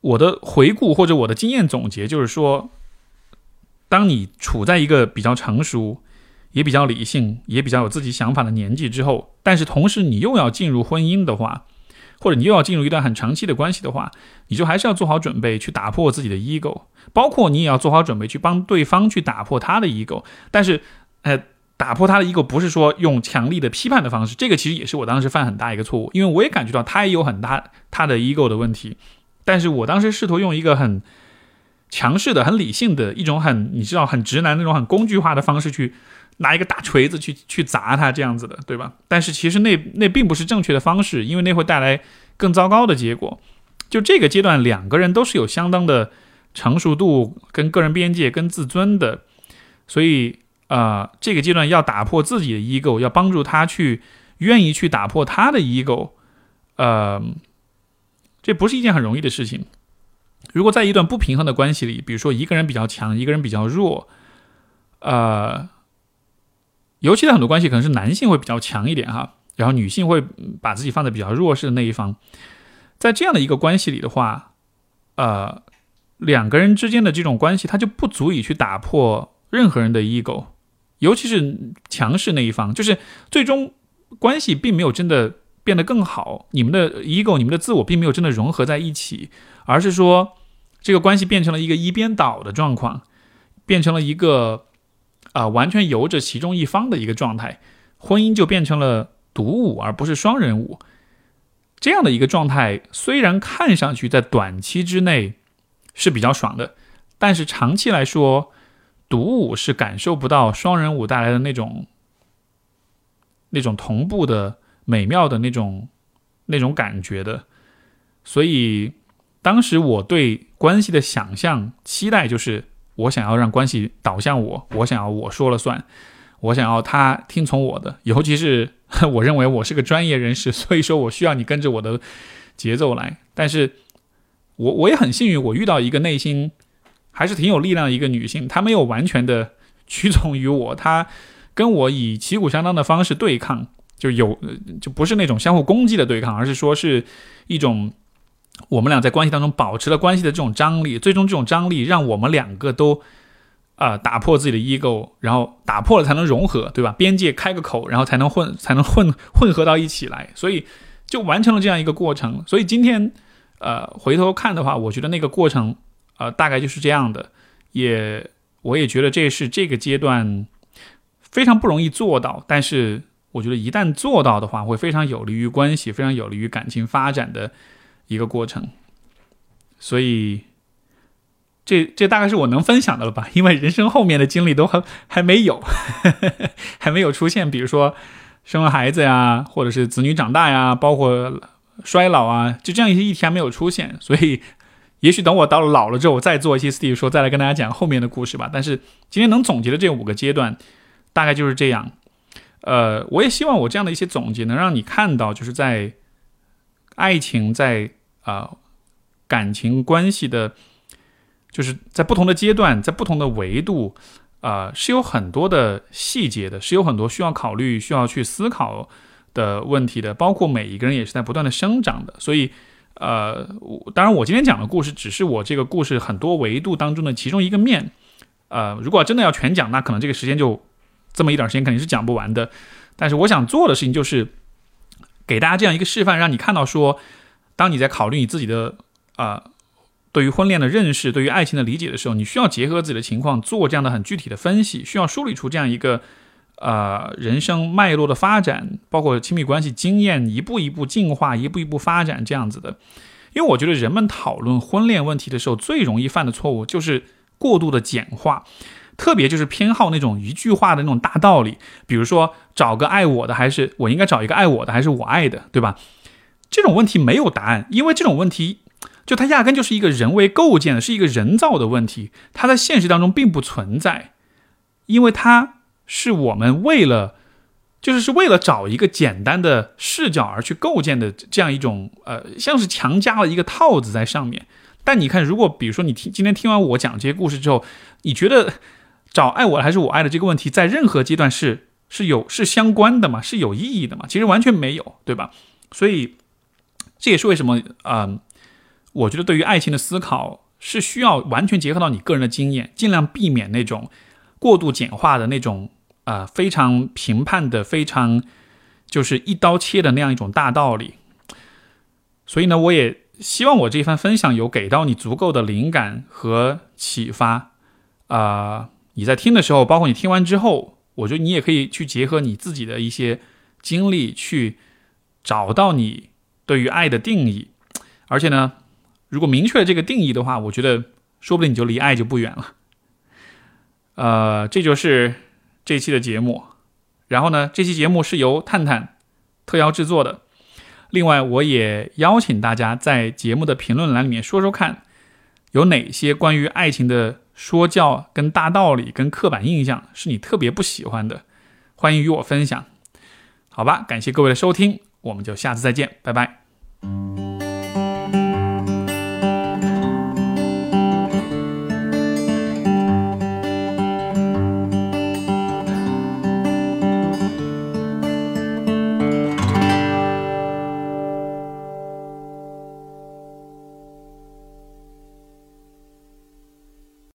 我的回顾或者我的经验总结就是说，当你处在一个比较成熟、也比较理性、也比较有自己想法的年纪之后，但是同时你又要进入婚姻的话，或者你又要进入一段很长期的关系的话，你就还是要做好准备去打破自己的 ego，包括你也要做好准备去帮对方去打破他的 ego。但是，呃。打破他的 ego 不是说用强力的批判的方式，这个其实也是我当时犯很大一个错误，因为我也感觉到他也有很大他的 ego 的问题，但是我当时试图用一个很强势的、很理性的一种很你知道很直男那种很工具化的方式去拿一个大锤子去去砸他这样子的，对吧？但是其实那那并不是正确的方式，因为那会带来更糟糕的结果。就这个阶段，两个人都是有相当的成熟度、跟个人边界、跟自尊的，所以。啊，这个阶段要打破自己的 ego，要帮助他去愿意去打破他的 ego，呃，这不是一件很容易的事情。如果在一段不平衡的关系里，比如说一个人比较强，一个人比较弱，呃，尤其在很多关系可能是男性会比较强一点哈，然后女性会把自己放在比较弱势的那一方，在这样的一个关系里的话，呃，两个人之间的这种关系，它就不足以去打破任何人的 ego，尤其是强势那一方，就是最终关系并没有真的变得更好，你们的 ego、你们的自我并没有真的融合在一起，而是说这个关系变成了一个一边倒的状况，变成了一个啊完全由着其中一方的一个状态，婚姻就变成了独舞而不是双人舞。这样的一个状态，虽然看上去在短期之内是比较爽的，但是长期来说，独舞是感受不到双人舞带来的那种、那种同步的美妙的那种、那种感觉的。所以，当时我对关系的想象、期待就是，我想要让关系导向我，我想要我说了算，我想要他听从我的，尤其是。我认为我是个专业人士，所以说我需要你跟着我的节奏来。但是，我我也很幸运，我遇到一个内心还是挺有力量的一个女性，她没有完全的屈从于我，她跟我以旗鼓相当的方式对抗，就有就不是那种相互攻击的对抗，而是说是一种我们俩在关系当中保持了关系的这种张力，最终这种张力让我们两个都。啊，打破自己的 ego，然后打破了才能融合，对吧？边界开个口，然后才能混，才能混混合到一起来，所以就完成了这样一个过程。所以今天，呃，回头看的话，我觉得那个过程，呃，大概就是这样的。也，我也觉得这是这个阶段非常不容易做到，但是我觉得一旦做到的话，会非常有利于关系，非常有利于感情发展的一个过程。所以。这这大概是我能分享的了吧？因为人生后面的经历都还还没有，还没有出现，比如说生了孩子呀，或者是子女长大呀，包括衰老啊，就这样一些议题还没有出现。所以，也许等我到了老了之后，我再做一期 Steve 说，再来跟大家讲后面的故事吧。但是今天能总结的这五个阶段，大概就是这样。呃，我也希望我这样的一些总结能让你看到，就是在爱情在啊感情关系的。就是在不同的阶段，在不同的维度，啊，是有很多的细节的，是有很多需要考虑、需要去思考的问题的。包括每一个人也是在不断的生长的。所以，呃，当然，我今天讲的故事只是我这个故事很多维度当中的其中一个面。呃，如果真的要全讲，那可能这个时间就这么一点时间肯定是讲不完的。但是我想做的事情就是给大家这样一个示范，让你看到说，当你在考虑你自己的啊。对于婚恋的认识，对于爱情的理解的时候，你需要结合自己的情况做这样的很具体的分析，需要梳理出这样一个，呃，人生脉络的发展，包括亲密关系经验一步一步进化，一步一步发展这样子的。因为我觉得人们讨论婚恋问题的时候，最容易犯的错误就是过度的简化，特别就是偏好那种一句话的那种大道理，比如说找个爱我的，还是我应该找一个爱我的，还是我爱的，对吧？这种问题没有答案，因为这种问题。就它压根就是一个人为构建的，是一个人造的问题，它在现实当中并不存在，因为它是我们为了，就是是为了找一个简单的视角而去构建的这样一种，呃，像是强加了一个套子在上面。但你看，如果比如说你听今天听完我讲这些故事之后，你觉得找爱我还是我爱的这个问题，在任何阶段是是有是相关的嘛？是有意义的嘛？其实完全没有，对吧？所以这也是为什么啊。我觉得对于爱情的思考是需要完全结合到你个人的经验，尽量避免那种过度简化的那种啊非常评判的、非常就是一刀切的那样一种大道理。所以呢，我也希望我这一番分享有给到你足够的灵感和启发啊！你在听的时候，包括你听完之后，我觉得你也可以去结合你自己的一些经历，去找到你对于爱的定义，而且呢。如果明确了这个定义的话，我觉得说不定你就离爱就不远了。呃，这就是这期的节目。然后呢，这期节目是由探探特邀制作的。另外，我也邀请大家在节目的评论栏里面说说看，有哪些关于爱情的说教、跟大道理、跟刻板印象是你特别不喜欢的，欢迎与我分享。好吧，感谢各位的收听，我们就下次再见，拜拜。